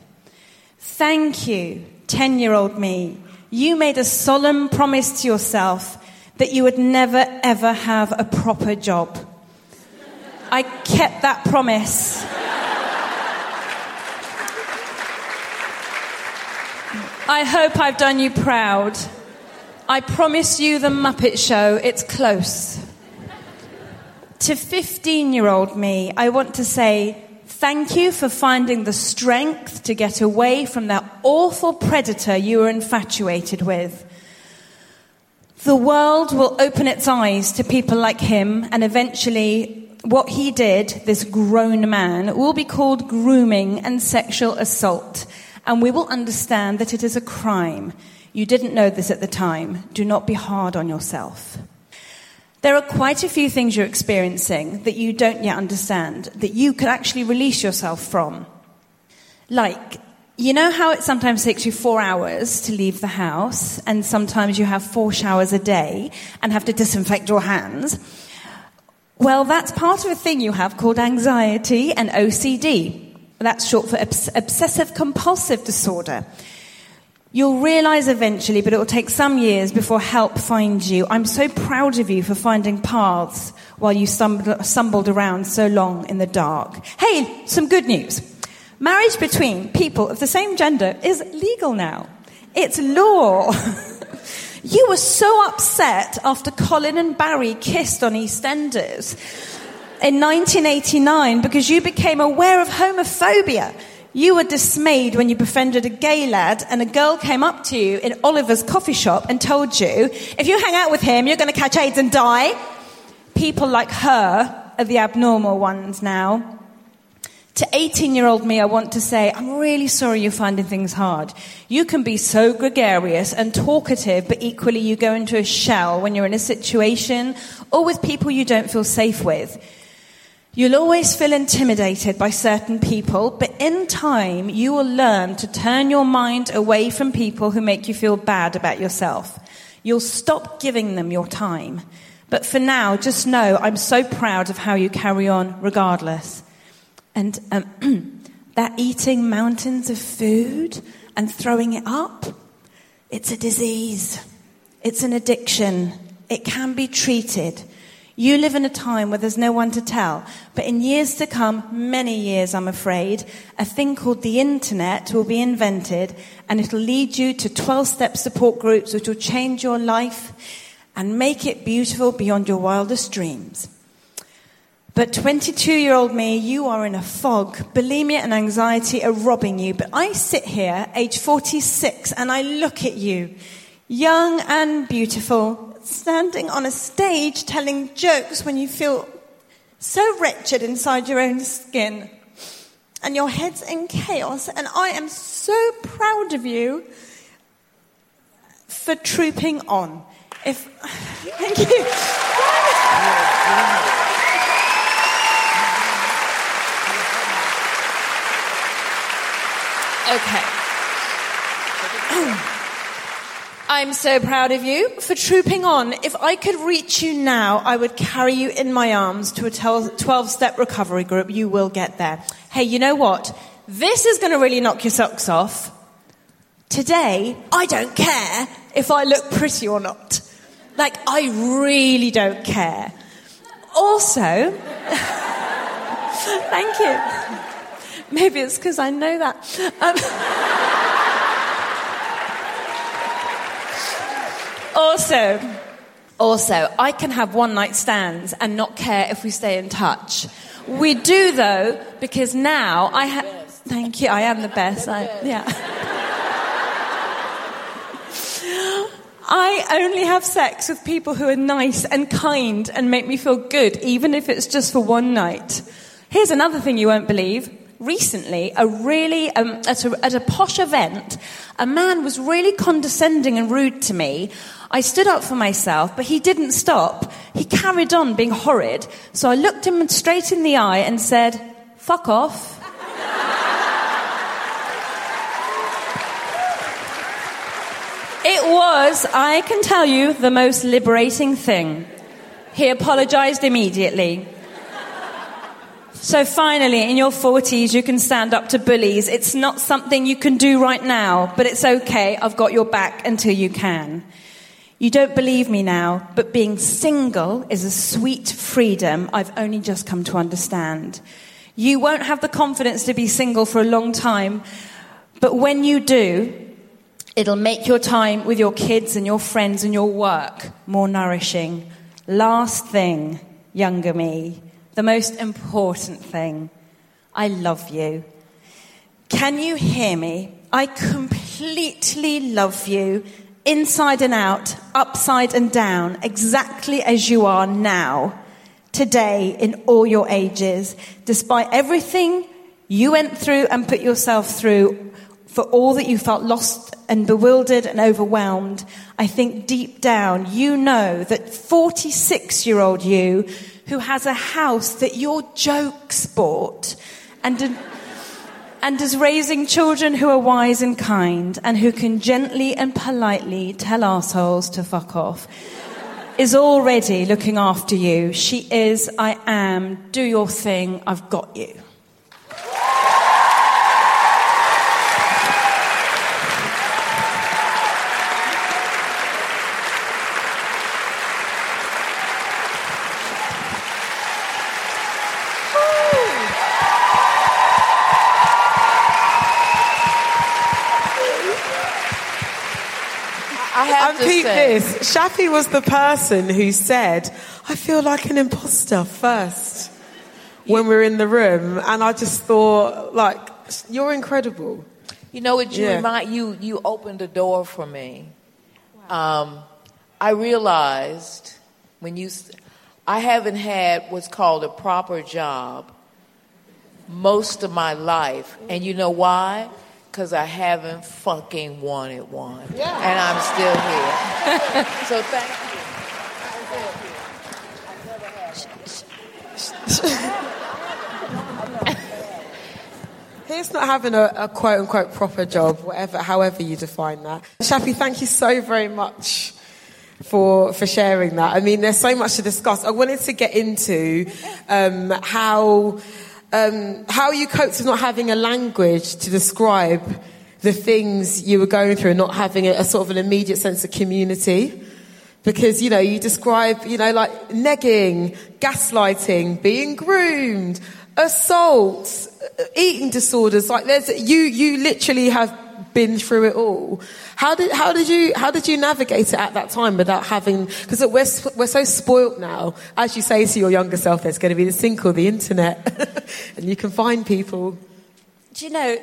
Speaker 6: Thank you, 10 year old me. You made a solemn promise to yourself that you would never ever have a proper job. I kept that promise. I hope I've done you proud. I promise you the Muppet Show, it's close. To 15 year old me, I want to say thank you for finding the strength to get away from that awful predator you were infatuated with. The world will open its eyes to people like him, and eventually, what he did, this grown man, will be called grooming and sexual assault, and we will understand that it is a crime. You didn't know this at the time. Do not be hard on yourself. There are quite a few things you're experiencing that you don't yet understand, that you could actually release yourself from. Like you know how it sometimes takes you four hours to leave the house, and sometimes you have four showers a day and have to disinfect your hands? Well, that's part of a thing you have called anxiety and OCD. That's short for obs- obsessive compulsive disorder. You'll realize eventually, but it will take some years before help finds you. I'm so proud of you for finding paths while you stumbled, stumbled around so long in the dark. Hey, some good news. Marriage between people of the same gender is legal now. It's law. you were so upset after Colin and Barry kissed on EastEnders in 1989 because you became aware of homophobia. You were dismayed when you befriended a gay lad and a girl came up to you in Oliver's coffee shop and told you, if you hang out with him, you're going to catch AIDS and die. People like her are the abnormal ones now. To 18 year old me, I want to say, I'm really sorry you're finding things hard. You can be so gregarious and talkative, but equally you go into a shell when you're in a situation or with people you don't feel safe with. You'll always feel intimidated by certain people, but in time you will learn to turn your mind away from people who make you feel bad about yourself. You'll stop giving them your time. But for now, just know I'm so proud of how you carry on regardless. And um, that eating mountains of food and throwing it up, it's a disease. It's an addiction. It can be treated. You live in a time where there's no one to tell. But in years to come, many years, I'm afraid, a thing called the internet will be invented and it'll lead you to 12 step support groups which will change your life and make it beautiful beyond your wildest dreams. But 22 year old me, you are in a fog. Bulimia and anxiety are robbing you. But I sit here, age 46, and I look at you, young and beautiful, standing on a stage telling jokes when you feel so wretched inside your own skin. And your head's in chaos. And I am so proud of you for trooping on. If, thank you. Okay. I'm so proud of you for trooping on. If I could reach you now, I would carry you in my arms to a 12 step recovery group. You will get there. Hey, you know what? This is going to really knock your socks off. Today, I don't care if I look pretty or not. Like, I really don't care. Also, thank you. Maybe it's because I know that. Um, also, also, I can have one night stands and not care if we stay in touch. We do though, because now I have. Thank you. I am the best. I, yeah. I only have sex with people who are nice and kind and make me feel good, even if it's just for one night. Here's another thing you won't believe. Recently, a really, um, at, a, at a posh event, a man was really condescending and rude to me. I stood up for myself, but he didn't stop. He carried on being horrid. So I looked him straight in the eye and said, fuck off. It was, I can tell you, the most liberating thing. He apologized immediately. So finally, in your 40s, you can stand up to bullies. It's not something you can do right now, but it's okay. I've got your back until you can. You don't believe me now, but being single is a sweet freedom I've only just come to understand. You won't have the confidence to be single for a long time, but when you do, It'll make your time with your kids and your friends and your work more nourishing. Last thing, younger me, the most important thing. I love you. Can you hear me? I completely love you, inside and out, upside and down, exactly as you are now, today, in all your ages, despite everything you went through and put yourself through for all that you felt lost and bewildered and overwhelmed, I think deep down you know that 46 year old you who has a house that your jokes bought and, and is raising children who are wise and kind and who can gently and politely tell assholes to fuck off is already looking after you. She is, I am, do your thing, I've got you.
Speaker 2: Repeat this. Shappi was the person who said, I feel like an imposter first when we are in the room. And I just thought, like, you're incredible.
Speaker 3: You know what you yeah. remind you you opened the door for me. Um, I realized when you I haven't had what's called a proper job most of my life. And you know why? Because I haven't fucking wanted one. Yeah. And I'm still here. so thank
Speaker 2: you. Here's not having a, a, quote unquote proper job, whatever, however you define that. Shappi, thank you so very much for for sharing that. I mean, there's so much to discuss. I wanted to get into um, how um, how you coped with not having a language to describe the things you were going through and not having a, a, sort of an immediate sense of community. Because, you know, you describe, you know, like negging, gaslighting, being groomed, assaults, eating disorders. Like there's, you, you literally have been through it all. How did, how did you, how did you navigate it at that time without having, because we're, we're so spoilt now. As you say to your younger self, there's going to be the sync or the internet and you can find people.
Speaker 6: Do you know,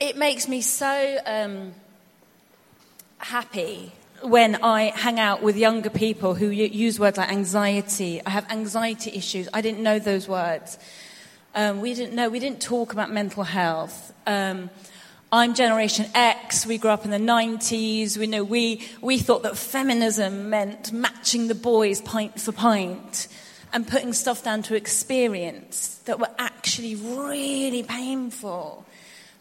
Speaker 6: it makes me so um, happy when I hang out with younger people who use words like anxiety. I have anxiety issues. I didn't know those words. Um, we didn't know. We didn't talk about mental health. Um, I'm Generation X. We grew up in the 90s. We know we, we thought that feminism meant matching the boys pint for pint and putting stuff down to experience that were actually really painful.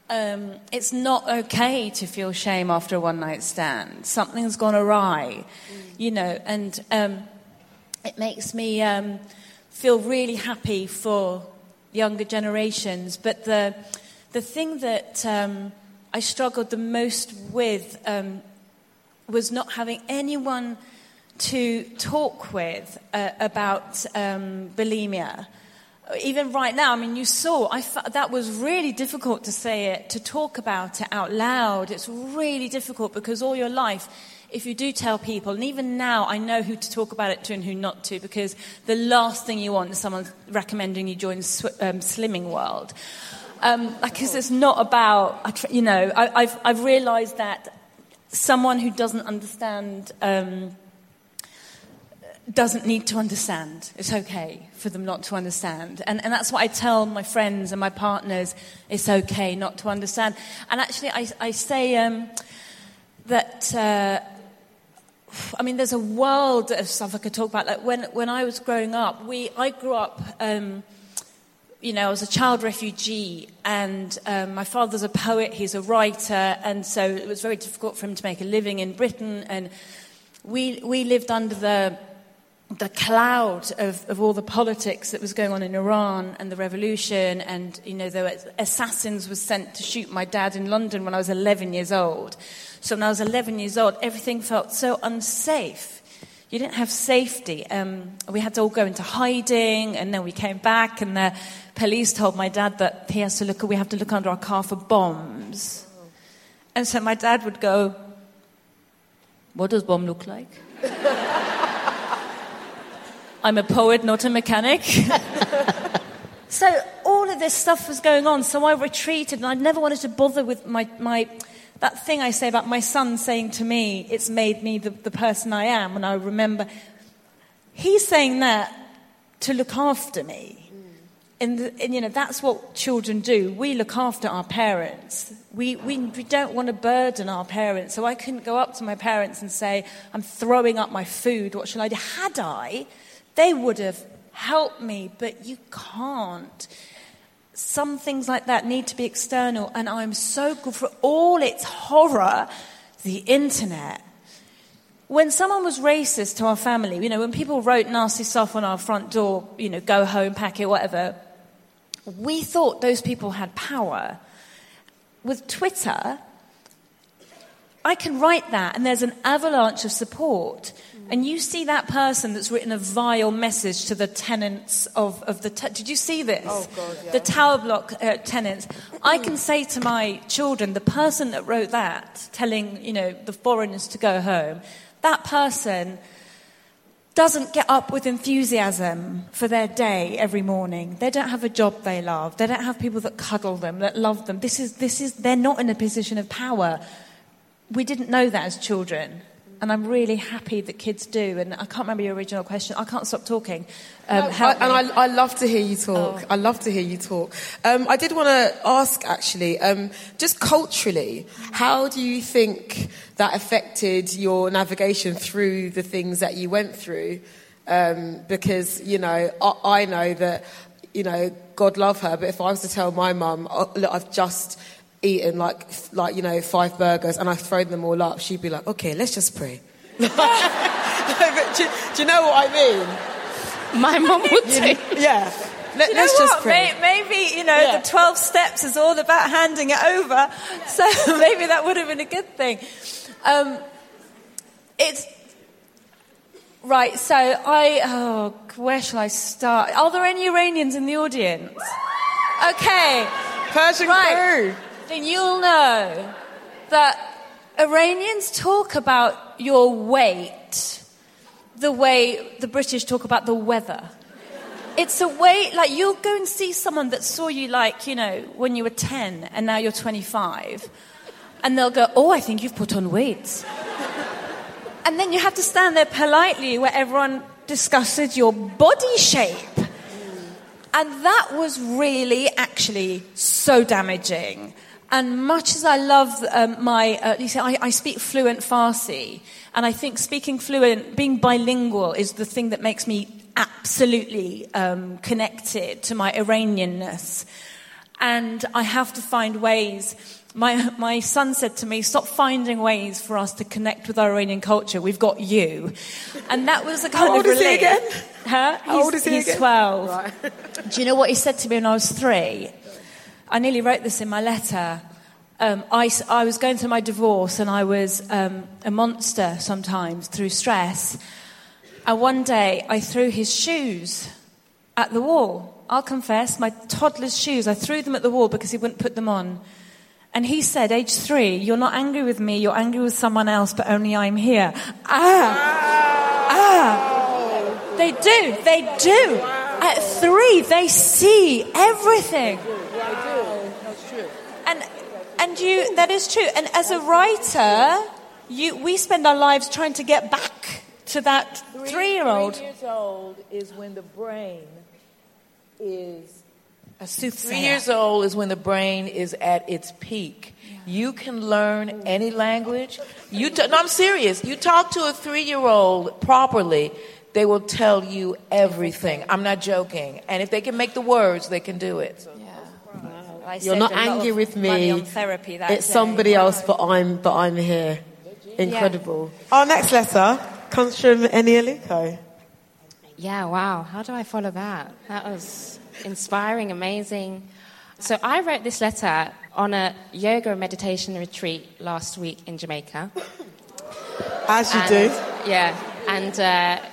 Speaker 6: um, it's not okay to feel shame after a one night stand. Something's gone awry, you know, and um, it makes me um, feel really happy for younger generations. But the, the thing that um, I struggled the most with um, was not having anyone to talk with uh, about um, bulimia. Even right now, I mean, you saw, I f- that was really difficult to say it, to talk about it out loud. It's really difficult because all your life, if you do tell people, and even now I know who to talk about it to and who not to, because the last thing you want is someone recommending you join sw- um, Slimming World. Um, because it's not about, you know, I, have I've realized that someone who doesn't understand um, doesn't need to understand. It's okay for them not to understand. And, and that's what I tell my friends and my partners it's okay not to understand. And actually, I, I say um, that. Uh, I mean, there's a world of stuff I could talk about. Like when, when I was growing up, we, I grew up, um, you know, I was a child refugee, and um, my father's a poet, he's a writer, and so it was very difficult for him to make a living in Britain. And we, we lived under the the cloud of, of all the politics that was going on in Iran and the revolution, and you know, were assassins were sent to shoot my dad in London when I was 11 years old. So when I was 11 years old, everything felt so unsafe. You didn't have safety. Um, we had to all go into hiding, and then we came back, and the police told my dad that he has to look. We have to look under our car for bombs. And so my dad would go, "What does bomb look like?" I'm a poet, not a mechanic. so all of this stuff was going on. So I retreated, and I never wanted to bother with my, my that thing I say about my son saying to me, "It's made me the, the person I am." And I remember he's saying that to look after me. And, and, you know that's what children do. We look after our parents. We, we, we don't want to burden our parents. So I couldn't go up to my parents and say, "I'm throwing up my food. What shall I do?" Had I, they would have helped me, but you can't. Some things like that need to be external, and I'm so good for all its horror, the internet. When someone was racist to our family, you know, when people wrote nasty stuff on our front door, you know, go home, pack it, whatever, we thought those people had power. With Twitter, I can write that, and there's an avalanche of support and you see that person that's written a vile message to the tenants of, of the. Did you see this?
Speaker 2: Oh, God, yeah.
Speaker 6: The tower block uh, tenants. I can say to my children, the person that wrote that, telling, you know, the foreigners to go home, that person doesn't get up with enthusiasm for their day every morning. They don't have a job they love. They don't have people that cuddle them, that love them. This is, this is, they're not in a position of power. We didn't know that as children and I'm really happy that kids do. And I can't remember your original question. I can't stop talking.
Speaker 2: Um, no, I, and I, I, love to hear you talk. Oh. I love to hear you talk. Um, I did want to ask, actually, um, just culturally, how do you think that affected your navigation through the things that you went through? Um, because you know, I, I know that you know God love her, but if I was to tell my mum, oh, look, I've just eaten like, like you know, five burgers and I thrown them all up, she'd be like, okay, let's just pray. do, do, you know what I mean?
Speaker 6: My mum would say.
Speaker 2: Yeah. Let,
Speaker 6: us
Speaker 2: just pray.
Speaker 6: Maybe, you know, yeah. the 12 steps is all about handing it over. So maybe that would have been a good thing. Um, it's. Right, so I. Oh, where shall I start? Are there any Iranians in the audience? Okay.
Speaker 2: Persian right. crew
Speaker 6: then you'll know that Iranians talk about your weight the way the British talk about the weather. It's a way, like, you'll go and see someone that saw you, like, you know, when you were 10 and now you're 25, and they'll go, Oh, I think you've put on weight. and then you have to stand there politely where everyone discusses your body shape. And that was really, actually, so damaging. And much as I love um, my, uh, you see, I, I, speak fluent Farsi, and I think speaking fluent, being bilingual, is the thing that makes me absolutely um, connected to my Iranianness. and I have to find ways. My, my son said to me, Stop finding ways for us to connect with our Iranian culture. We've got you. And that was a kind
Speaker 2: How old
Speaker 6: of
Speaker 2: is he again?
Speaker 6: Huh?
Speaker 2: How
Speaker 6: he's,
Speaker 2: old is he
Speaker 6: He's
Speaker 2: again?
Speaker 6: 12. Do you know what he said to me when I was three? I nearly wrote this in my letter. Um, I, I was going through my divorce and I was um, a monster sometimes through stress. And one day I threw his shoes at the wall. I'll confess, my toddler's shoes, I threw them at the wall because he wouldn't put them on. And he said, age three, you're not angry with me, you're angry with someone else, but only I'm here. Ah! Ah! They do, they do. At three, they see everything. And, you, that is true. And as a writer, you, we spend our lives trying to get back to that three year old.
Speaker 3: Three years old is when the brain is.
Speaker 6: A soothsayer.
Speaker 3: Three years old is when the brain is at its peak. You can learn any language. You t- no, I'm serious. You talk to a three-year-old properly, they will tell you everything. I'm not joking. And if they can make the words, they can do it.
Speaker 5: I
Speaker 1: You're not angry with me.
Speaker 5: therapy that
Speaker 1: It's
Speaker 5: day.
Speaker 1: somebody else, but I'm but I'm here. Incredible.
Speaker 2: Our next letter comes from Eni Aluko.
Speaker 7: Yeah, wow. How do I follow that? That was inspiring, amazing. So I wrote this letter on a yoga and meditation retreat last week in Jamaica.
Speaker 2: As you
Speaker 7: and,
Speaker 2: do.
Speaker 7: Yeah, and uh,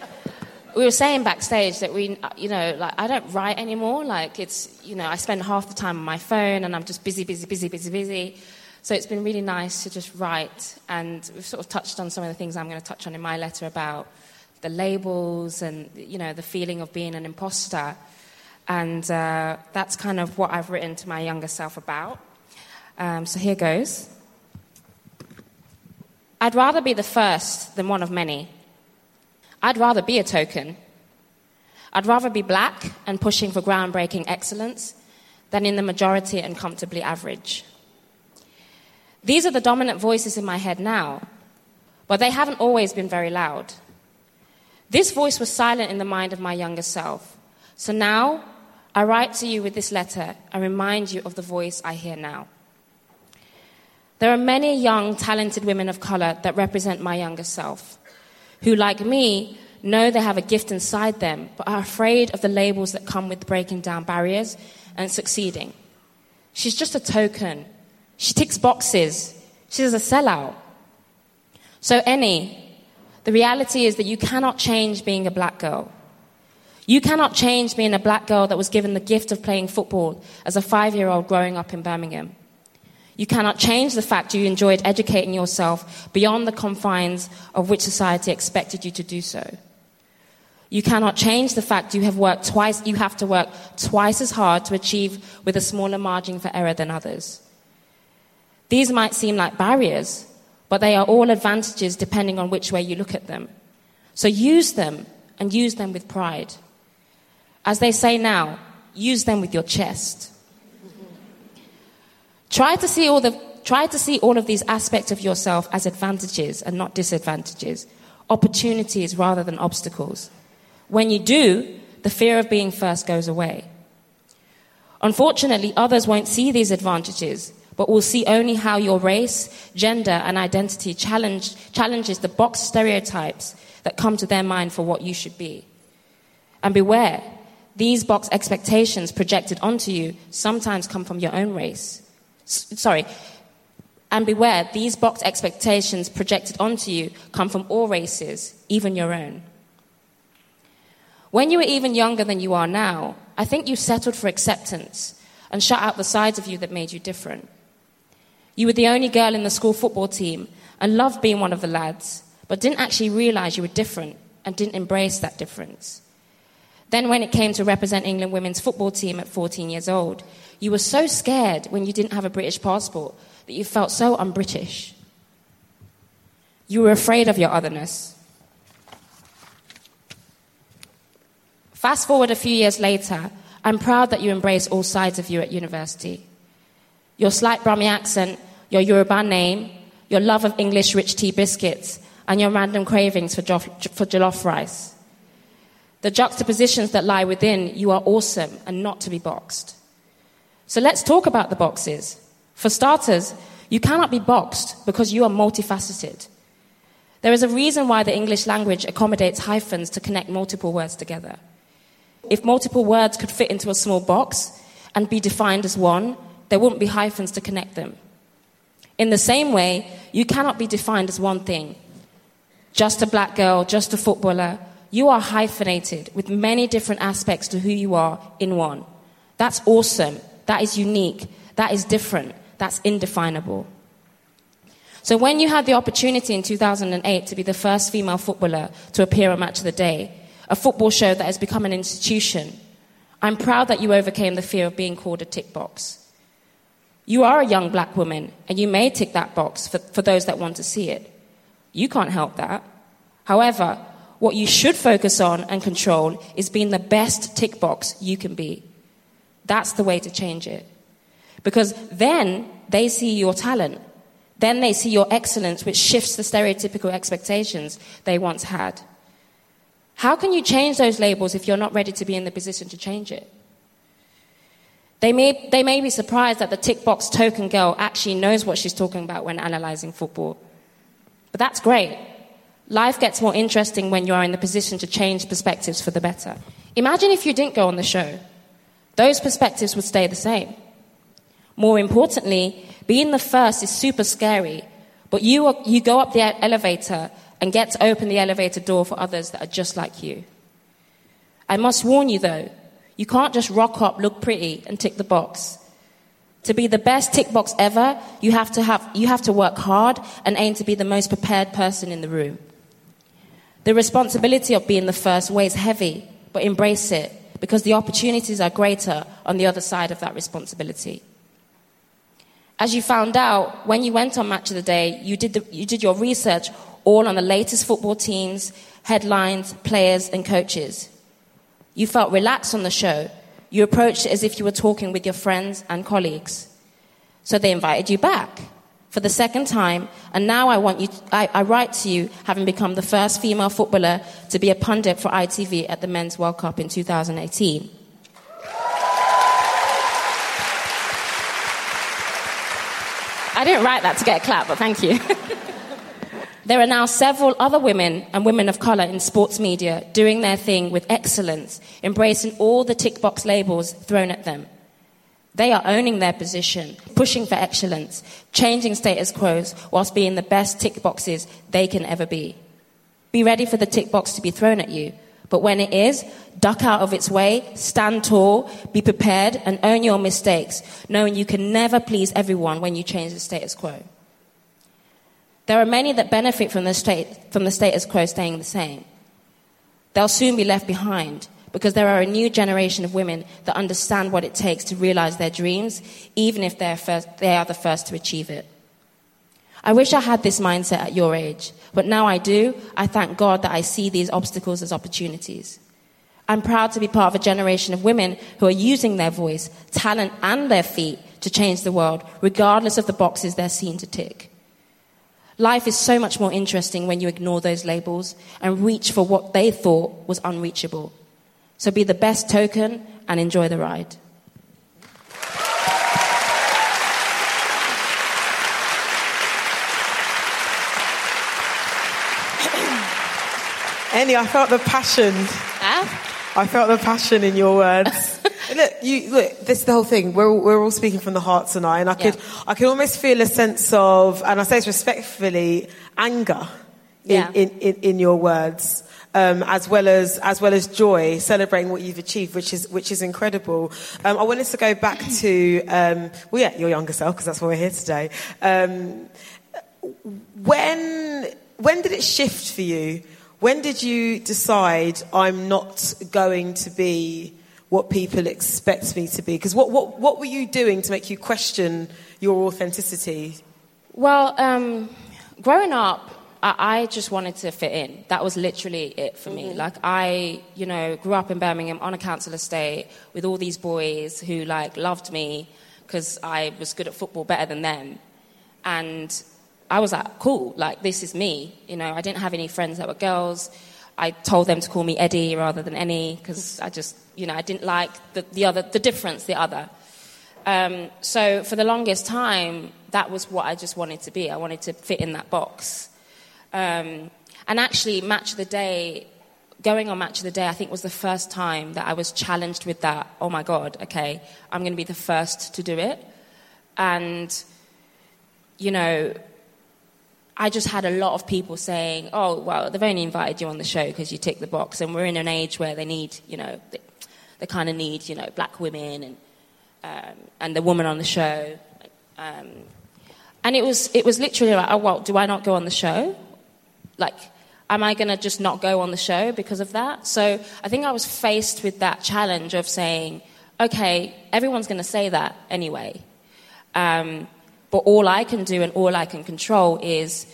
Speaker 7: we were saying backstage that we, you know, like I don't write anymore. Like it's, you know, I spend half the time on my phone and I'm just busy, busy, busy, busy, busy. So it's been really nice to just write, and we've sort of touched on some of the things I'm going to touch on in my letter about the labels and you know the feeling of being an imposter, and uh, that's kind of what I've written to my younger self about. Um, so here goes. I'd rather be the first than one of many. I'd rather be a token. I'd rather be black and pushing for groundbreaking excellence than in the majority and comfortably average. These are the dominant voices in my head now, but they haven't always been very loud. This voice was silent in the mind of my younger self. So now I write to you with this letter and remind you of the voice I hear now. There are many young, talented women of color that represent my younger self, who, like me, know they have a gift inside them, but are afraid of the labels that come with breaking down barriers and succeeding. She's just a token. She ticks boxes. She's a sellout. So, Eni, the reality is that you cannot change being a black girl. You cannot change being a black girl that was given the gift of playing football as a five year old growing up in Birmingham. You cannot change the fact you enjoyed educating yourself beyond the confines of which society expected you to do so. You cannot change the fact you have worked twice, you have to work twice as hard to achieve with a smaller margin for error than others. These might seem like barriers, but they are all advantages depending on which way you look at them. So use them and use them with pride. As they say now, use them with your chest. Try to see all the try to see all of these aspects of yourself as advantages and not disadvantages, opportunities rather than obstacles. When you do, the fear of being first goes away. Unfortunately, others won't see these advantages, but will see only how your race, gender, and identity challenge, challenges the box stereotypes that come to their mind for what you should be. And beware, these box expectations projected onto you sometimes come from your own race. Sorry. And beware, these box expectations projected onto you come from all races, even your own. When you were even younger than you are now, I think you settled for acceptance and shut out the sides of you that made you different. You were the only girl in the school football team and loved being one of the lads, but didn't actually realize you were different and didn't embrace that difference. Then, when it came to represent England women's football team at 14 years old, you were so scared when you didn't have a British passport that you felt so un British. You were afraid of your otherness. Fast forward a few years later, I'm proud that you embrace all sides of you at university. Your slight Brummie accent, your Yoruba name, your love of English rich tea biscuits, and your random cravings for, joff, for jollof rice. The juxtapositions that lie within, you are awesome and not to be boxed. So let's talk about the boxes. For starters, you cannot be boxed because you are multifaceted. There is a reason why the English language accommodates hyphens to connect multiple words together. If multiple words could fit into a small box and be defined as one, there wouldn't be hyphens to connect them. In the same way, you cannot be defined as one thing. Just a black girl, just a footballer. You are hyphenated with many different aspects to who you are in one. That's awesome. That is unique. That is different. That's indefinable. So when you had the opportunity in 2008 to be the first female footballer to appear on Match of the Day, a football show that has become an institution, I'm proud that you overcame the fear of being called a tick box. You are a young black woman, and you may tick that box for, for those that want to see it. You can't help that. However, what you should focus on and control is being the best tick box you can be. That's the way to change it. Because then they see your talent. Then they see your excellence, which shifts the stereotypical expectations they once had. How can you change those labels if you're not ready to be in the position to change it? They may, they may be surprised that the tick box token girl actually knows what she's talking about when analyzing football. But that's great. Life gets more interesting when you are in the position to change perspectives for the better. Imagine if you didn't go on the show. Those perspectives would stay the same. More importantly, being the first is super scary, but you, are, you go up the elevator and get to open the elevator door for others that are just like you. I must warn you though, you can't just rock up, look pretty, and tick the box. To be the best tick box ever, you have to, have, you have to work hard and aim to be the most prepared person in the room. The responsibility of being the first weighs heavy, but embrace it because the opportunities are greater on the other side of that responsibility. As you found out, when you went on Match of the Day, you did, the, you did your research all on the latest football teams, headlines, players, and coaches. You felt relaxed on the show. You approached it as if you were talking with your friends and colleagues. So they invited you back for the second time, and now I want you. To, I, I write to you, having become the first female footballer to be a pundit for ITV at the Men's World Cup in 2018. I didn't write that to get a clap, but thank you. there are now several other women and women of colour in sports media doing their thing with excellence, embracing all the tick box labels thrown at them. They are owning their position, pushing for excellence, changing status quos whilst being the best tick boxes they can ever be. Be ready for the tick box to be thrown at you, but when it is, duck out of its way, stand tall, be prepared, and own your mistakes, knowing you can never please everyone when you change the status quo. There are many that benefit from the, state, from the status quo staying the same. They'll soon be left behind because there are a new generation of women that understand what it takes to realize their dreams, even if first, they are the first to achieve it. I wish I had this mindset at your age, but now I do. I thank God that I see these obstacles as opportunities. I'm proud to be part of a generation of women who are using their voice, talent, and their feet to change the world, regardless of the boxes they're seen to tick. Life is so much more interesting when you ignore those labels and reach for what they thought was unreachable. So be the best token and enjoy the ride.
Speaker 2: Annie, I felt the passion.
Speaker 7: Ah?
Speaker 2: I felt the passion in your words. look, you look. This is the whole thing. We're all, we're all speaking from the heart tonight, and I could
Speaker 7: Yeah.
Speaker 2: I could almost feel a sense of, and I say this respectfully, anger in
Speaker 7: Yeah.
Speaker 2: in, in, in your words. Um, as well as as well as joy, celebrating what you've achieved, which is which is incredible. Um, I wanted to go back to um, well, yeah, your younger self, because that's why we're here today. Um, when when did it shift for you? When did you decide I'm not going to be what people expect me to be? Because what, what, what were you doing to make you question your authenticity?
Speaker 7: Well, um, growing up, I, I just wanted to fit in. That was literally it for me. Like I, you know, grew up in Birmingham on a council estate with all these boys who like loved me because I was good at football better than them, and I was like, cool, like this is me. You know, I didn't have any friends that were girls. I told them to call me Eddie rather than Annie because I just, you know, I didn't like the, the other, the difference, the other. Um, so for the longest time, that was what I just wanted to be. I wanted to fit in that box. Um, and actually, Match of the Day, going on Match of the Day, I think was the first time that I was challenged with that. Oh my God, okay, I'm going to be the first to do it. And, you know, I just had a lot of people saying, oh, well, they've only invited you on the show because you tick the box. And we're in an age where they need, you know, they, they kind of need, you know, black women and, um, and the woman on the show. Um, and it was, it was literally like, oh, well, do I not go on the show? Like, am I going to just not go on the show because of that? So I think I was faced with that challenge of saying, okay, everyone's going to say that anyway. Um, but all I can do and all I can control is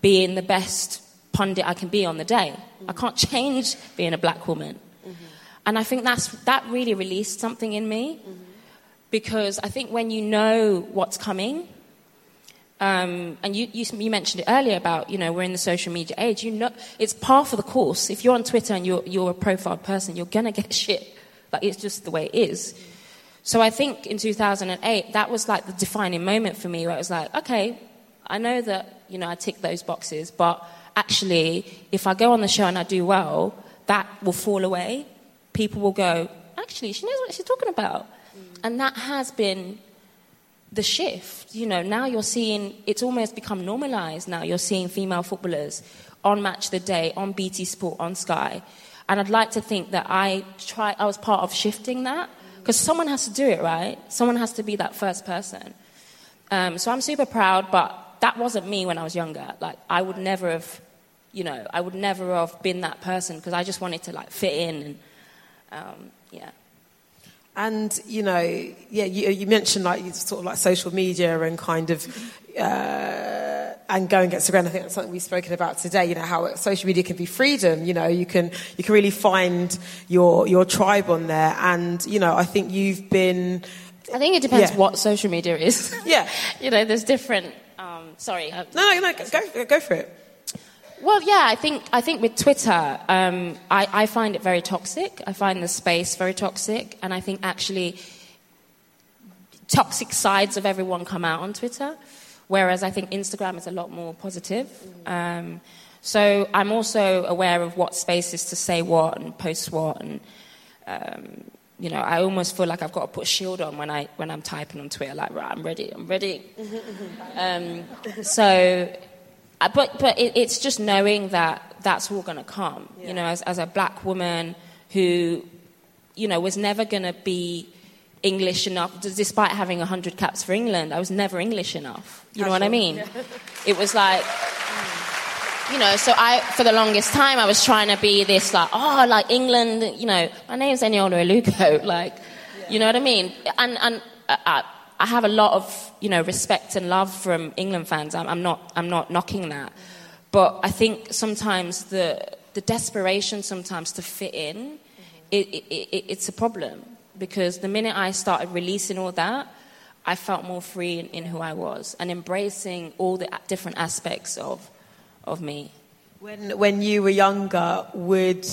Speaker 7: being the best pundit I can be on the day. Mm-hmm. I can't change being a black woman. Mm-hmm. And I think that's, that really released something in me mm-hmm. because I think when you know what's coming, um, and you, you, you, mentioned it earlier about, you know, we're in the social media age. You know, it's par for the course. If you're on Twitter and you're, you're a profiled person, you're going to get shit. Like, it's just the way it is. So I think in 2008, that was like the defining moment for me where it was like, okay, I know that, you know, I tick those boxes, but actually, if I go on the show and I do well, that will fall away. People will go, actually, she knows what she's talking about. Mm. And that has been the shift. You know, now you're seeing, it's almost become normalized now. You're seeing female footballers on Match the Day, on BT Sport, on Sky. And I'd like to think that I try, I was part of shifting that because someone has to do it, right? Someone has to be that first person. Um, so I'm super proud, but that wasn't me when I was younger. Like, I would never have, you know, I would never have been that person because I just wanted to, like, fit in and, um, yeah.
Speaker 2: And you know, yeah, you, you, mentioned like sort of like social media and kind of uh, and going against the grain. I think that's something we've spoken about today. You know how social media can be freedom. You know, you can you can really find your your tribe on there. And you know, I think you've been.
Speaker 7: I think it depends yeah. what social media is.
Speaker 2: Yeah,
Speaker 7: you know, there's different. Um, sorry.
Speaker 2: No, no, no, go go for it.
Speaker 7: Well, yeah, I think I think with Twitter, um, I, I find it very toxic. I find the space very toxic, and I think actually toxic sides of everyone come out on Twitter, whereas I think Instagram is a lot more positive. Um, so I'm also aware of what spaces to say what and post what, and um, you know, I almost feel like I've got to put a shield on when I when I'm typing on Twitter, like right, I'm ready, I'm ready. Um, so but but it, it's just knowing that that's all going to come. Yeah. You know, as, as a black woman who, you know, was never going to be English enough, despite having 100 caps for England, I was never English enough. You know what I mean? Yeah. It was like, you know, so I, for the longest time, I was trying to be this, like, oh, like England, you know, my name's Eniola Aluko, like, yeah. you know what I mean? And, and uh, uh I have a lot of you know respect and love from England fans. I'm, I'm not I'm not knocking that, but I think sometimes the the desperation sometimes to fit in, mm-hmm. it, it, it, it's a problem because the minute I started releasing all that, I felt more free in, in who I was and embracing all the different aspects of of me.
Speaker 2: When when you were younger, would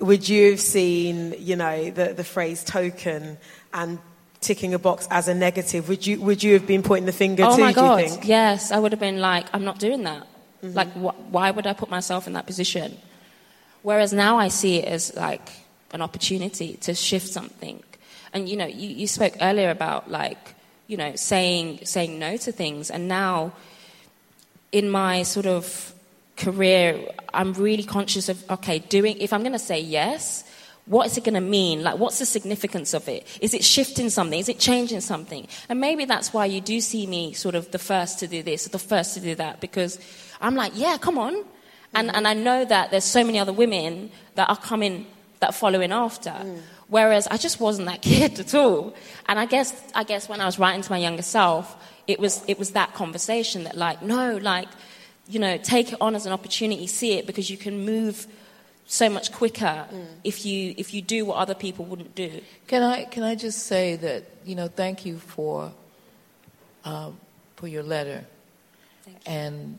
Speaker 2: would you have seen you know the the phrase token and ticking a box as a negative, would you would you have been pointing the finger
Speaker 7: oh
Speaker 2: to?
Speaker 7: my god, yes, I would have been like, I'm not doing that. Mm-hmm. Like, wh- why would I put myself in that position? Whereas now I see it as like an opportunity to shift something. And you know, you, you spoke earlier about like you know saying saying no to things, and now in my sort of career, I'm really conscious of okay, doing if I'm going to say yes what is it going to mean? Like, what's the significance of it? Is it shifting something? Is it changing something? And maybe that's why you do see me sort of the first to do this, the first to do that, because I'm like, yeah, come on. And, and I know that there's so many other women that are coming, that following after. Mm. Whereas I just wasn't that kid at all. And I guess, I guess when I was writing to my younger self, it was, it was that conversation that like, no, like, you know, take it on as an opportunity, see it because you can move so much quicker mm. if you if you do what other people wouldn't do.
Speaker 3: Can I can I just say that you know thank you for um, for your letter
Speaker 7: you.
Speaker 3: and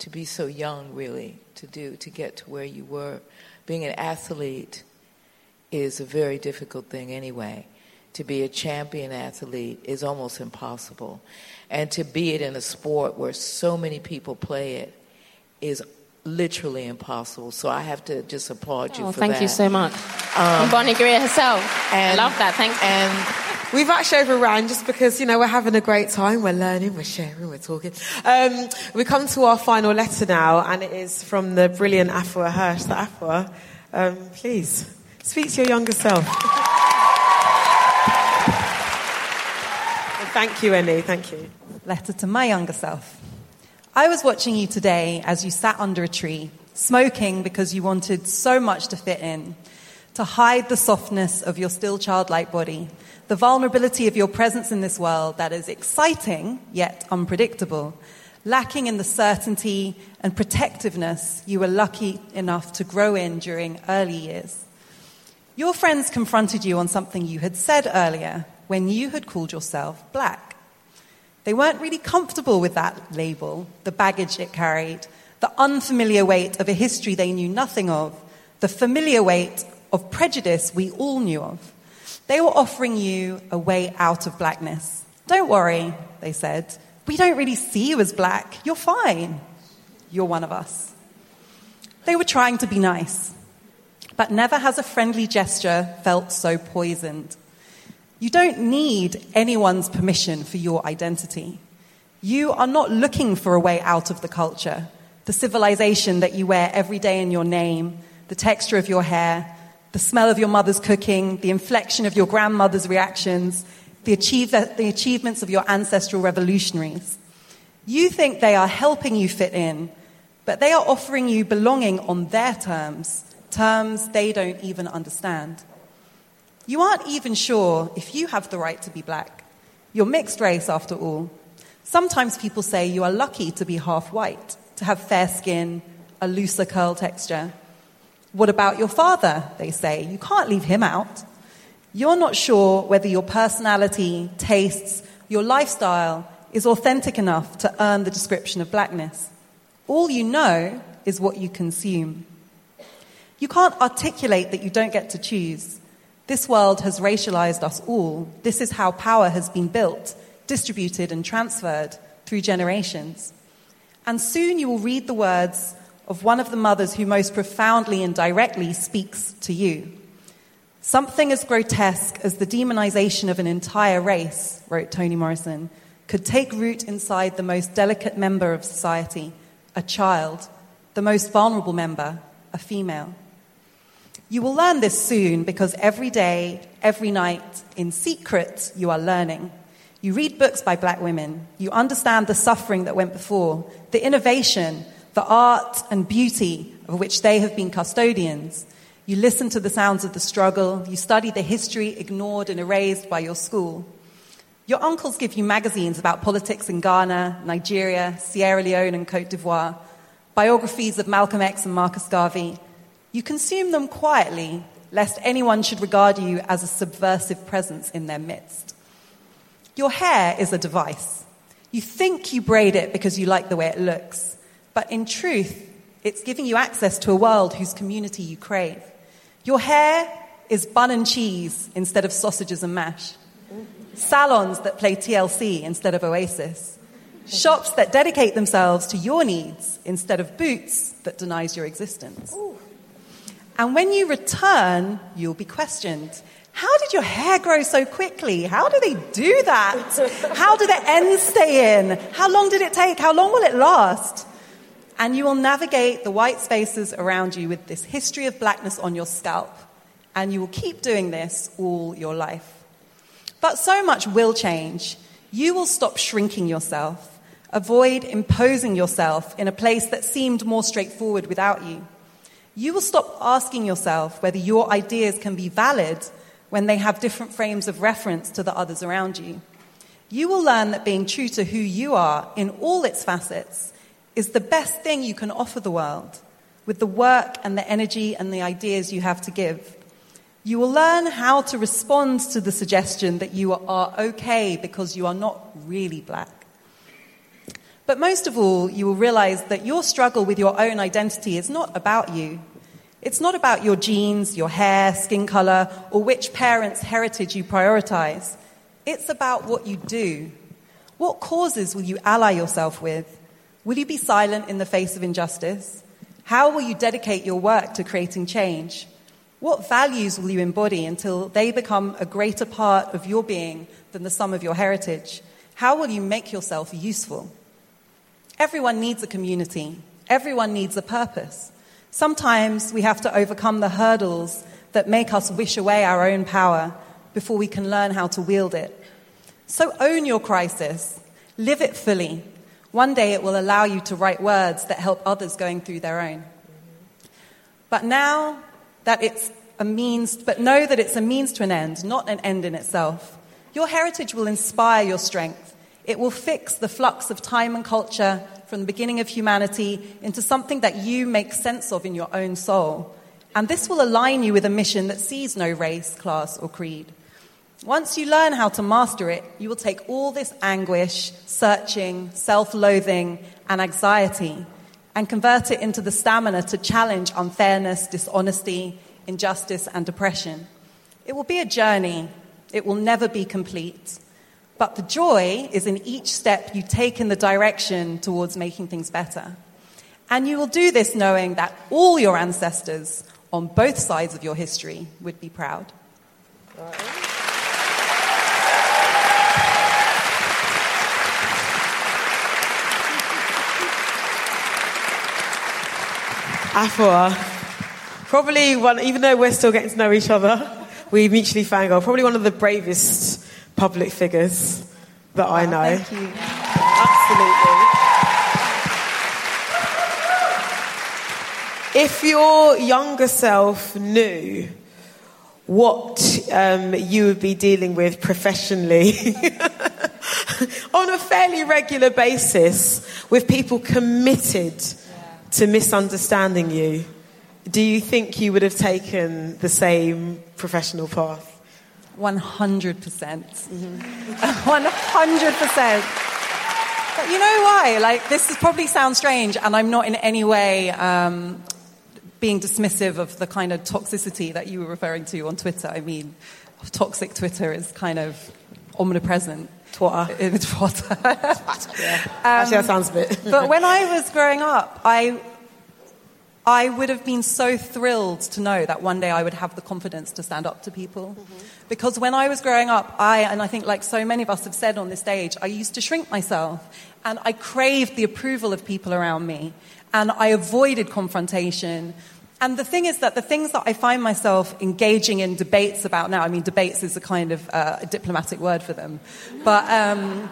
Speaker 3: to be so young really to do to get to where you were. Being an athlete is a very difficult thing anyway, to be a champion athlete is almost impossible. And to be it in a sport where so many people play it is literally impossible. So I have to just applaud you
Speaker 7: Oh,
Speaker 3: for
Speaker 7: thank
Speaker 3: that.
Speaker 7: you so much. and Bonnie Greer herself. I love that. Thank you.
Speaker 3: And
Speaker 2: We've actually overran just because, you know, we're having a great time. We're learning, we're sharing, we're talking. Um, we come to our final letter now, and it is from the brilliant Afua Hirsch. So, Afua, um, please speak to your younger self. Thank you, Annie. Thank you.
Speaker 5: Letter to my younger self. I was watching you today as you sat under a tree, smoking because you wanted so much to fit in, to hide the softness of your still childlike body, the vulnerability of your presence in this world that is exciting yet unpredictable, lacking in the certainty and protectiveness you were lucky enough to grow in during early years. Your friends confronted you on something you had said earlier when you had called yourself black. They weren't really comfortable with that label, the baggage it carried, the unfamiliar weight of a history they knew nothing of, the familiar weight of prejudice we all knew of. They were offering you a way out of blackness. Don't worry, they said. We don't really see you as black. You're fine. You're one of us. They were trying to be nice, but never has a friendly gesture felt so poisoned. You don't need anyone's permission for your identity. You are not looking for a way out of the culture, the civilization that you wear every day in your name, the texture of your hair, the smell of your mother's cooking, the inflection of your grandmother's reactions, the, achieve- the achievements of your ancestral revolutionaries. You think they are helping you fit in, but they are offering you belonging on their terms, terms they don't even understand. You aren't even sure if you have the right to be black. You're mixed race, after all. Sometimes people say you are lucky to be half white, to have fair skin, a looser curl texture. What about your father? They say. You can't leave him out. You're not sure whether your personality, tastes, your lifestyle is authentic enough to earn the description of blackness. All you know is what you consume. You can't articulate that you don't get to choose. This world has racialized us all. This is how power has been built, distributed, and transferred through generations. And soon you will read the words of one of the mothers who most profoundly and directly speaks to you. Something as grotesque as the demonization of an entire race, wrote Toni Morrison, could take root inside the most delicate member of society, a child, the most vulnerable member, a female. You will learn this soon because every day, every night, in secret, you are learning. You read books by black women. You understand the suffering that went before, the innovation, the art and beauty of which they have been custodians. You listen to the sounds of the struggle. You study the history ignored and erased by your school. Your uncles give you magazines about politics in Ghana, Nigeria, Sierra Leone, and Cote d'Ivoire, biographies of Malcolm X and Marcus Garvey. You consume them quietly, lest anyone should regard you as a subversive presence in their midst. Your hair is a device. You think you braid it because you like the way it looks, but in truth, it's giving you access to a world whose community you crave. Your hair is bun and cheese instead of sausages and mash. Salons that play TLC instead of Oasis. Shops that dedicate themselves to your needs instead of Boots that denies your existence. And when you return, you'll be questioned. How did your hair grow so quickly? How do they do that? How do the ends stay in? How long did it take? How long will it last? And you will navigate the white spaces around you with this history of blackness on your scalp. And you will keep doing this all your life. But so much will change. You will stop shrinking yourself, avoid imposing yourself in a place that seemed more straightforward without you. You will stop asking yourself whether your ideas can be valid when they have different frames of reference to the others around you. You will learn that being true to who you are in all its facets is the best thing you can offer the world with the work and the energy and the ideas you have to give. You will learn how to respond to the suggestion that you are okay because you are not really black. But most of all, you will realize that your struggle with your own identity is not about you. It's not about your genes, your hair, skin color, or which parent's heritage you prioritize. It's about what you do. What causes will you ally yourself with? Will you be silent in the face of injustice? How will you dedicate your work to creating change? What values will you embody until they become a greater part of your being than the sum of your heritage? How will you make yourself useful? Everyone needs a community. Everyone needs a purpose. Sometimes we have to overcome the hurdles that make us wish away our own power before we can learn how to wield it. So own your crisis, live it fully. One day it will allow you to write words that help others going through their own. But now that it's a means, but know that it's a means to an end, not an end in itself. Your heritage will inspire your strength. It will fix the flux of time and culture from the beginning of humanity into something that you make sense of in your own soul. And this will align you with a mission that sees no race, class, or creed. Once you learn how to master it, you will take all this anguish, searching, self loathing, and anxiety and convert it into the stamina to challenge unfairness, dishonesty, injustice, and depression. It will be a journey, it will never be complete. But the joy is in each step you take in the direction towards making things better. And you will do this knowing that all your ancestors on both sides of your history would be proud.
Speaker 2: Afua, probably one, even though we're still getting to know each other, we mutually fangirl. Probably one of the bravest public figures that I know.
Speaker 5: Thank you.
Speaker 2: Absolutely. If your younger self knew what um, you would be dealing with professionally on a fairly regular basis with people committed to misunderstanding you, do you think you would have taken the same professional path?
Speaker 5: 100%. percent 100%. But you know why? Like, this is probably sounds strange, and I'm not in any way um, being dismissive of the kind of toxicity that you were referring to on Twitter. I mean, toxic Twitter is kind of omnipresent.
Speaker 2: Twitter.
Speaker 5: In Twitter.
Speaker 2: yeah. Actually, that sounds a bit.
Speaker 5: but when I was growing up, I I would have been so thrilled to know that one day I would have the confidence to stand up to people. Mm-hmm. Because when I was growing up, I, and I think like so many of us have said on this stage, I used to shrink myself and I craved the approval of people around me and I avoided confrontation. And the thing is that the things that I find myself engaging in debates about now, I mean, debates is a kind of uh, a diplomatic word for them, but um,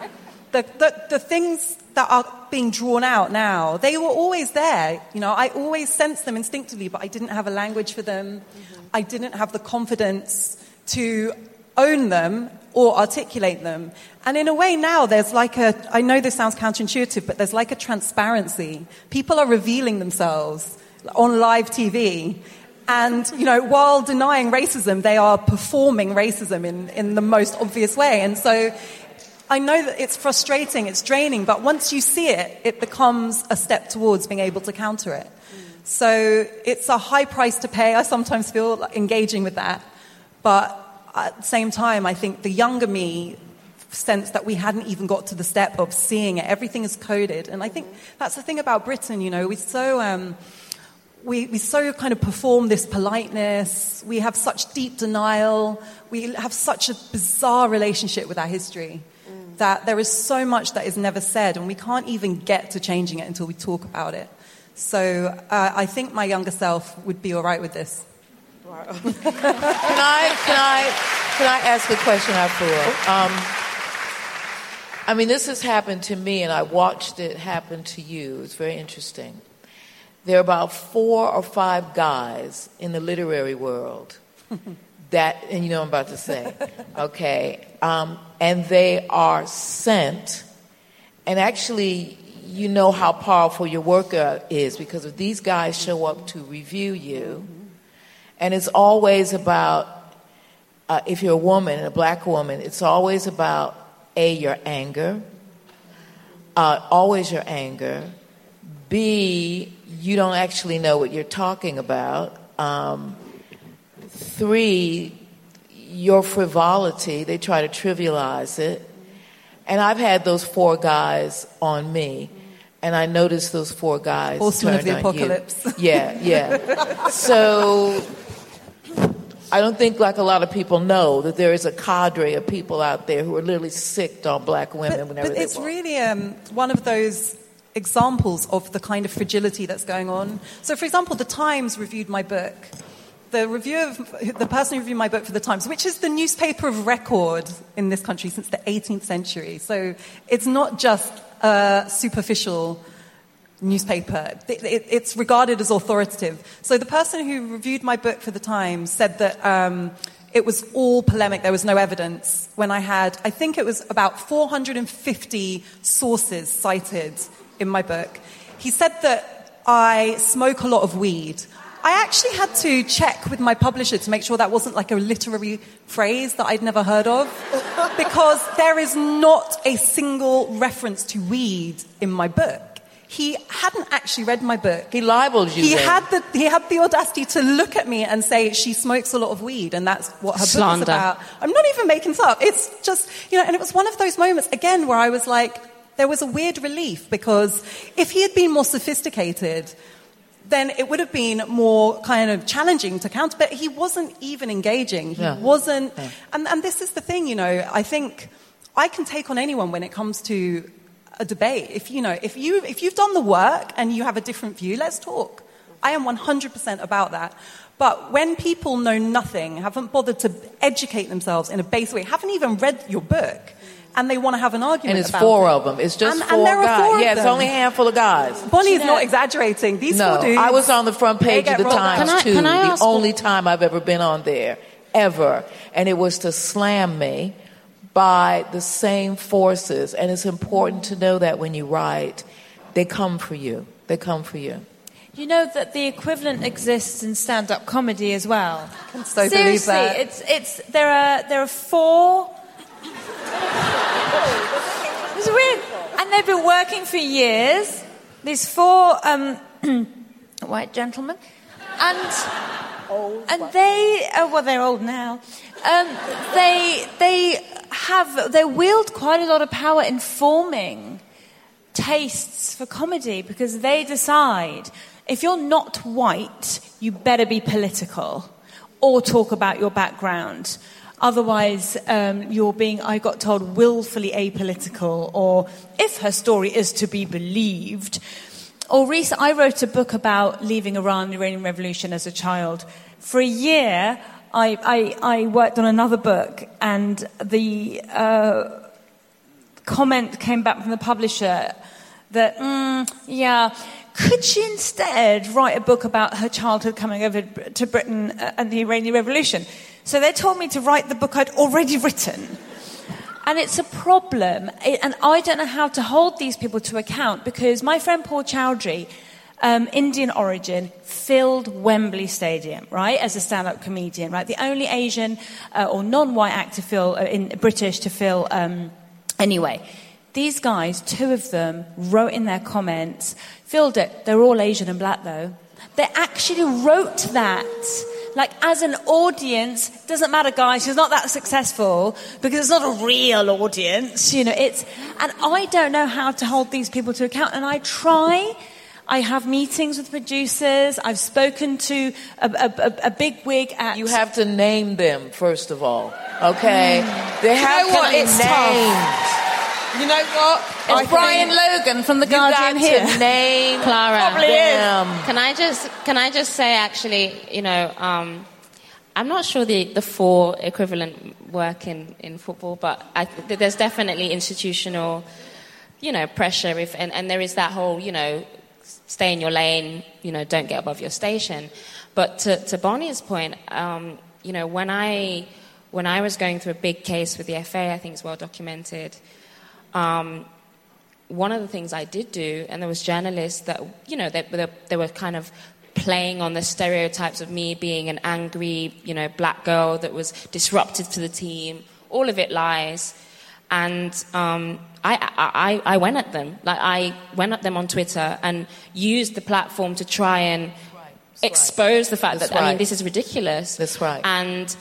Speaker 5: the, the, the things that are being drawn out now, they were always there. You know, I always sensed them instinctively, but I didn't have a language for them. Mm-hmm. I didn't have the confidence to own them or articulate them. And in a way now there's like a, I know this sounds counterintuitive, but there's like a transparency. People are revealing themselves on live TV. And, you know, while denying racism, they are performing racism in, in the most obvious way. And so I know that it's frustrating, it's draining, but once you see it, it becomes a step towards being able to counter it. So it's a high price to pay. I sometimes feel engaging with that. But at the same time, I think the younger me sense that we hadn't even got to the step of seeing it. Everything is coded. And I think that's the thing about Britain, you know, we're so. Um, we, we so kind of perform this politeness. We have such deep denial. We have such a bizarre relationship with our history that there is so much that is never said, and we can't even get to changing it until we talk about it. So uh, I think my younger self would be all right with this.
Speaker 3: can I can I can I ask a question, Afua? Um, I mean, this has happened to me, and I watched it happen to you. It's very interesting. There are about four or five guys in the literary world that, and you know I'm about to say, okay, um, and they are sent, and actually, you know how powerful your work is because if these guys show up to review you, and it's always about, uh, if you're a woman, a black woman, it's always about A, your anger, uh, always your anger, B, you don't actually know what you're talking about Um, three, your frivolity, they try to trivialize it. And I've had those four guys on me, and I noticed those four guys.
Speaker 5: Horsemen of the
Speaker 3: on you.
Speaker 5: apocalypse.
Speaker 3: Yeah, yeah. so I don't think like a lot of people know that there is a cadre of people out there who are literally sick on black women
Speaker 5: But,
Speaker 3: whenever
Speaker 5: but it's
Speaker 3: walk.
Speaker 5: really um, one of those examples of the kind of fragility that's going on. So, for example, the Times reviewed my book. The review of the person who reviewed my book for the Times, which is the newspaper of record in this country since the 18th century. So it's not just a superficial newspaper. It- it- It's regarded as authoritative. So the person who reviewed my book for the Times said that um, it was all polemic. There was no evidence. When I had, I think it was about 450 sources cited in my book. He said that I smoke a lot of weed. I actually had to check with my publisher to make sure that wasn't like a literary phrase that I'd never heard of. because there is not a single reference to weed in my book. He hadn't actually read my book.
Speaker 3: He libeled you.
Speaker 5: He
Speaker 3: then.
Speaker 5: had the he had the audacity to look at me and say she smokes a lot of weed, and that's what her book is about. I'm not even making this up. It's just you know, and it was one of those moments again where I was like, there was a weird relief because if he had been more sophisticated, then it would have been more kind of challenging to counter. But he wasn't even engaging. He
Speaker 3: Yeah.
Speaker 5: wasn't, and and this is the thing, you know. I think I can take on anyone when it comes to a debate. If you know, if you if you've done the work and you have a different view, let's talk. I am 100% about that. But when people know nothing, haven't bothered to educate themselves in a basic way, haven't even read your book, and they want to have an argument
Speaker 3: and it's
Speaker 5: about
Speaker 3: four
Speaker 5: it.
Speaker 3: of them. It's just
Speaker 5: And-
Speaker 3: four
Speaker 5: and there are
Speaker 3: guys.
Speaker 5: four of
Speaker 3: yeah, it's only a handful of guys.
Speaker 5: Bonnie's not exaggerating. These
Speaker 3: no,
Speaker 5: four dudes.
Speaker 3: I was on the front page of the Times.
Speaker 7: Can I-
Speaker 3: too.
Speaker 7: can I
Speaker 3: the
Speaker 7: ask-
Speaker 3: only time I've ever been on there, ever, and it was to slam me by the same forces. And it's important to know that when you write, they come for you. They come for you.
Speaker 6: You know that the equivalent exists in stand-up comedy as well.
Speaker 5: I can so believe
Speaker 6: Seriously,
Speaker 5: that.
Speaker 6: it's it's there are there are four. it's weird, and they've been working for years. These four um, white gentlemen, and and they uh, well they're old now. Um, they they have they wield quite a lot of power in forming tastes for comedy because they decide if you're not white, you better be political or talk about your background. Otherwise, um, you're being, I got told, willfully apolitical, or if her story is to be believed. Or recent, I wrote a book about leaving Iran, the Iranian Revolution, as a child. For a year, I, I, I worked on another book, and the uh, comment came back from the publisher that, mm, yeah, could she instead write a book about her childhood coming over to Britain uh, and the Iranian Revolution? So they told me to write the book I'd already written. And it's a problem. And I don't know how to hold these people to account because my friend Paul Chowdhry, um, Indian origin, filled Wembley Stadium, right, as a stand up comedian, right? The only Asian uh, or non white actor fill, uh, in, British to fill. Um, anyway, these guys, two of them, wrote in their comments, filled it. They're all Asian and black though. They actually wrote that. Like, as an audience, doesn't matter, guys, she's not that successful because it's not a real audience, you know, it's, and I don't know how to hold these people to account, and I try. I have meetings with producers. I've spoken to a, a, a, big wig at.
Speaker 3: You have to name them first of all. Okay, mm. they have
Speaker 2: know what?
Speaker 3: to be
Speaker 2: It's
Speaker 3: named.
Speaker 2: tough. You know what? I
Speaker 6: It's Brian Logan from The
Speaker 3: You got
Speaker 6: Guardian here.
Speaker 3: name
Speaker 7: Clara.
Speaker 6: Probably is.
Speaker 7: Can I just can I just say actually, you know, um, I'm not sure the, the four equivalent work in, in football, but I, there's definitely institutional, you know, pressure. If and, and there is that whole, you know, stay in your lane, you know, don't get above your station. But to, to Bonnie's point, um, you know, when I when I was going through a big case with the FA, I think it's well documented. Um, one of the things I did do, and there was journalists that, you know, they, they, they were kind of playing on the stereotypes of me being an angry, you know, black girl that was disruptive to the team. All of it lies. And um, I, I, I went at them. Like, I went at them on Twitter and used the platform to try and expose the fact
Speaker 3: That's
Speaker 7: that I mean this is ridiculous.
Speaker 3: That's right.
Speaker 7: And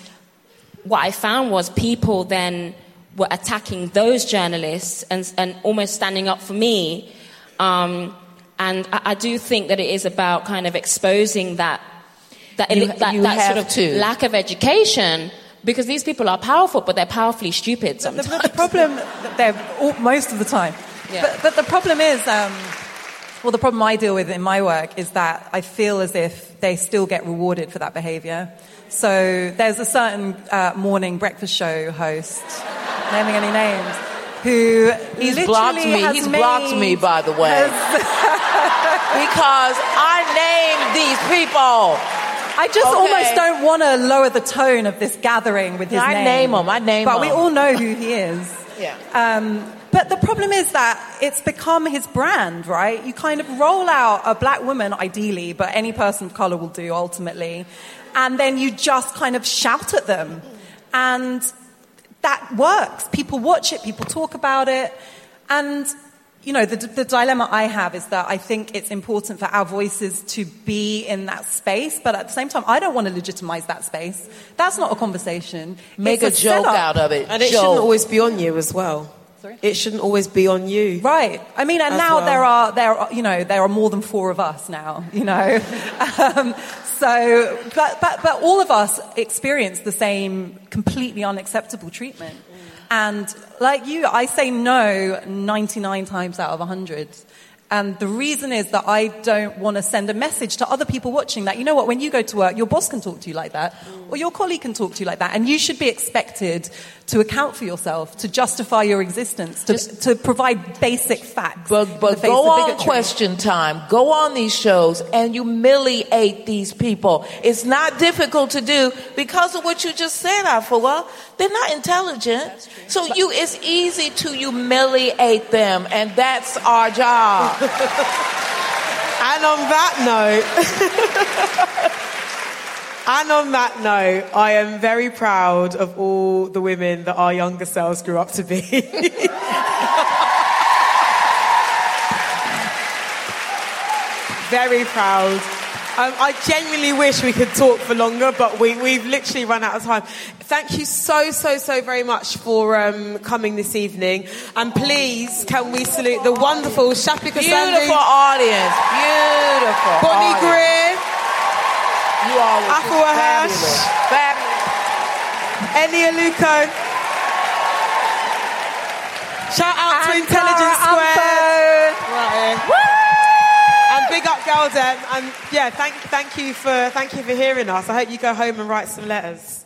Speaker 7: what I found was people then were attacking those journalists and, and almost standing up for me. Um, and I, I do think that it is about kind of exposing that that,
Speaker 3: You-
Speaker 7: that,
Speaker 3: you
Speaker 7: that sort of
Speaker 3: to.
Speaker 7: lack of education because these people are powerful, but they're powerfully stupid
Speaker 5: The,
Speaker 7: sometimes.
Speaker 5: the, the problem, they're all, most of the time.
Speaker 7: Yeah.
Speaker 5: But, but the problem is, um, well, the problem I deal with in my work is that I feel as if they still get rewarded for that behaviour. So there's a certain uh, morning breakfast show host, naming any names, who
Speaker 3: He's blocked me. He's
Speaker 5: made-
Speaker 3: blocked me, by the way. because I named these people.
Speaker 5: I just
Speaker 3: Okay.
Speaker 5: almost don't want to lower the tone of this gathering with his
Speaker 3: I
Speaker 5: name.
Speaker 3: I name him. I name him.
Speaker 5: But we all know who he is.
Speaker 3: Yeah.
Speaker 5: Um, but the problem is that it's become his brand, right? You kind of roll out a black woman, ideally, but any person of color will do ultimately, and then you just kind of shout at them. And that works. People watch it, people talk about it. And, you know, the, the dilemma I have is that I think it's important for our voices to be in that space, but at the same time, I don't want to legitimize that space. That's not a conversation.
Speaker 3: Make
Speaker 5: It's
Speaker 3: a joke
Speaker 5: setup.
Speaker 3: out of it.
Speaker 2: And it
Speaker 3: Joke.
Speaker 2: shouldn't always be on you as well.
Speaker 5: Sorry?
Speaker 2: It shouldn't always be on you.
Speaker 5: Right. I mean, and now
Speaker 2: well.
Speaker 5: there are there are you know there are more than four of us now. You know, um, so but but but all of us experience the same completely unacceptable treatment. And like you, I say no 99 times out of 100. And the reason is that I don't want to send a message to other people watching that, you know what, when you go to work, your boss can talk to you like that, or your colleague can talk to you like that, and you should be expected to account for yourself, to justify your existence, to, to provide basic facts.
Speaker 3: But,
Speaker 5: in
Speaker 3: but go on question time. Go on these shows and humiliate these people. It's not difficult to do because of what you just said, Afua. They're not intelligent. So you, it's easy to humiliate them and that's our job.
Speaker 2: And on that note, and on that note, I am very proud of all the women that our younger selves grew up to be. very proud. Um, I genuinely wish we could talk for longer, but we, we've literally run out of time. Thank you so, so, so very much for um, coming this evening. And please, can we salute the wonderful Shapika
Speaker 3: Beautiful audience. Beautiful.
Speaker 2: Bonnie
Speaker 3: audience.
Speaker 2: Greer,
Speaker 3: You all were
Speaker 2: Afua Hirsch.
Speaker 3: fabulous. Fabulous.
Speaker 2: Eni Aluko. Shout out to Intelligence
Speaker 5: Cara
Speaker 2: Squared. Right here. And big up Girl And yeah, thank, thank you for thank you for hearing us. I hope you go home and write some letters.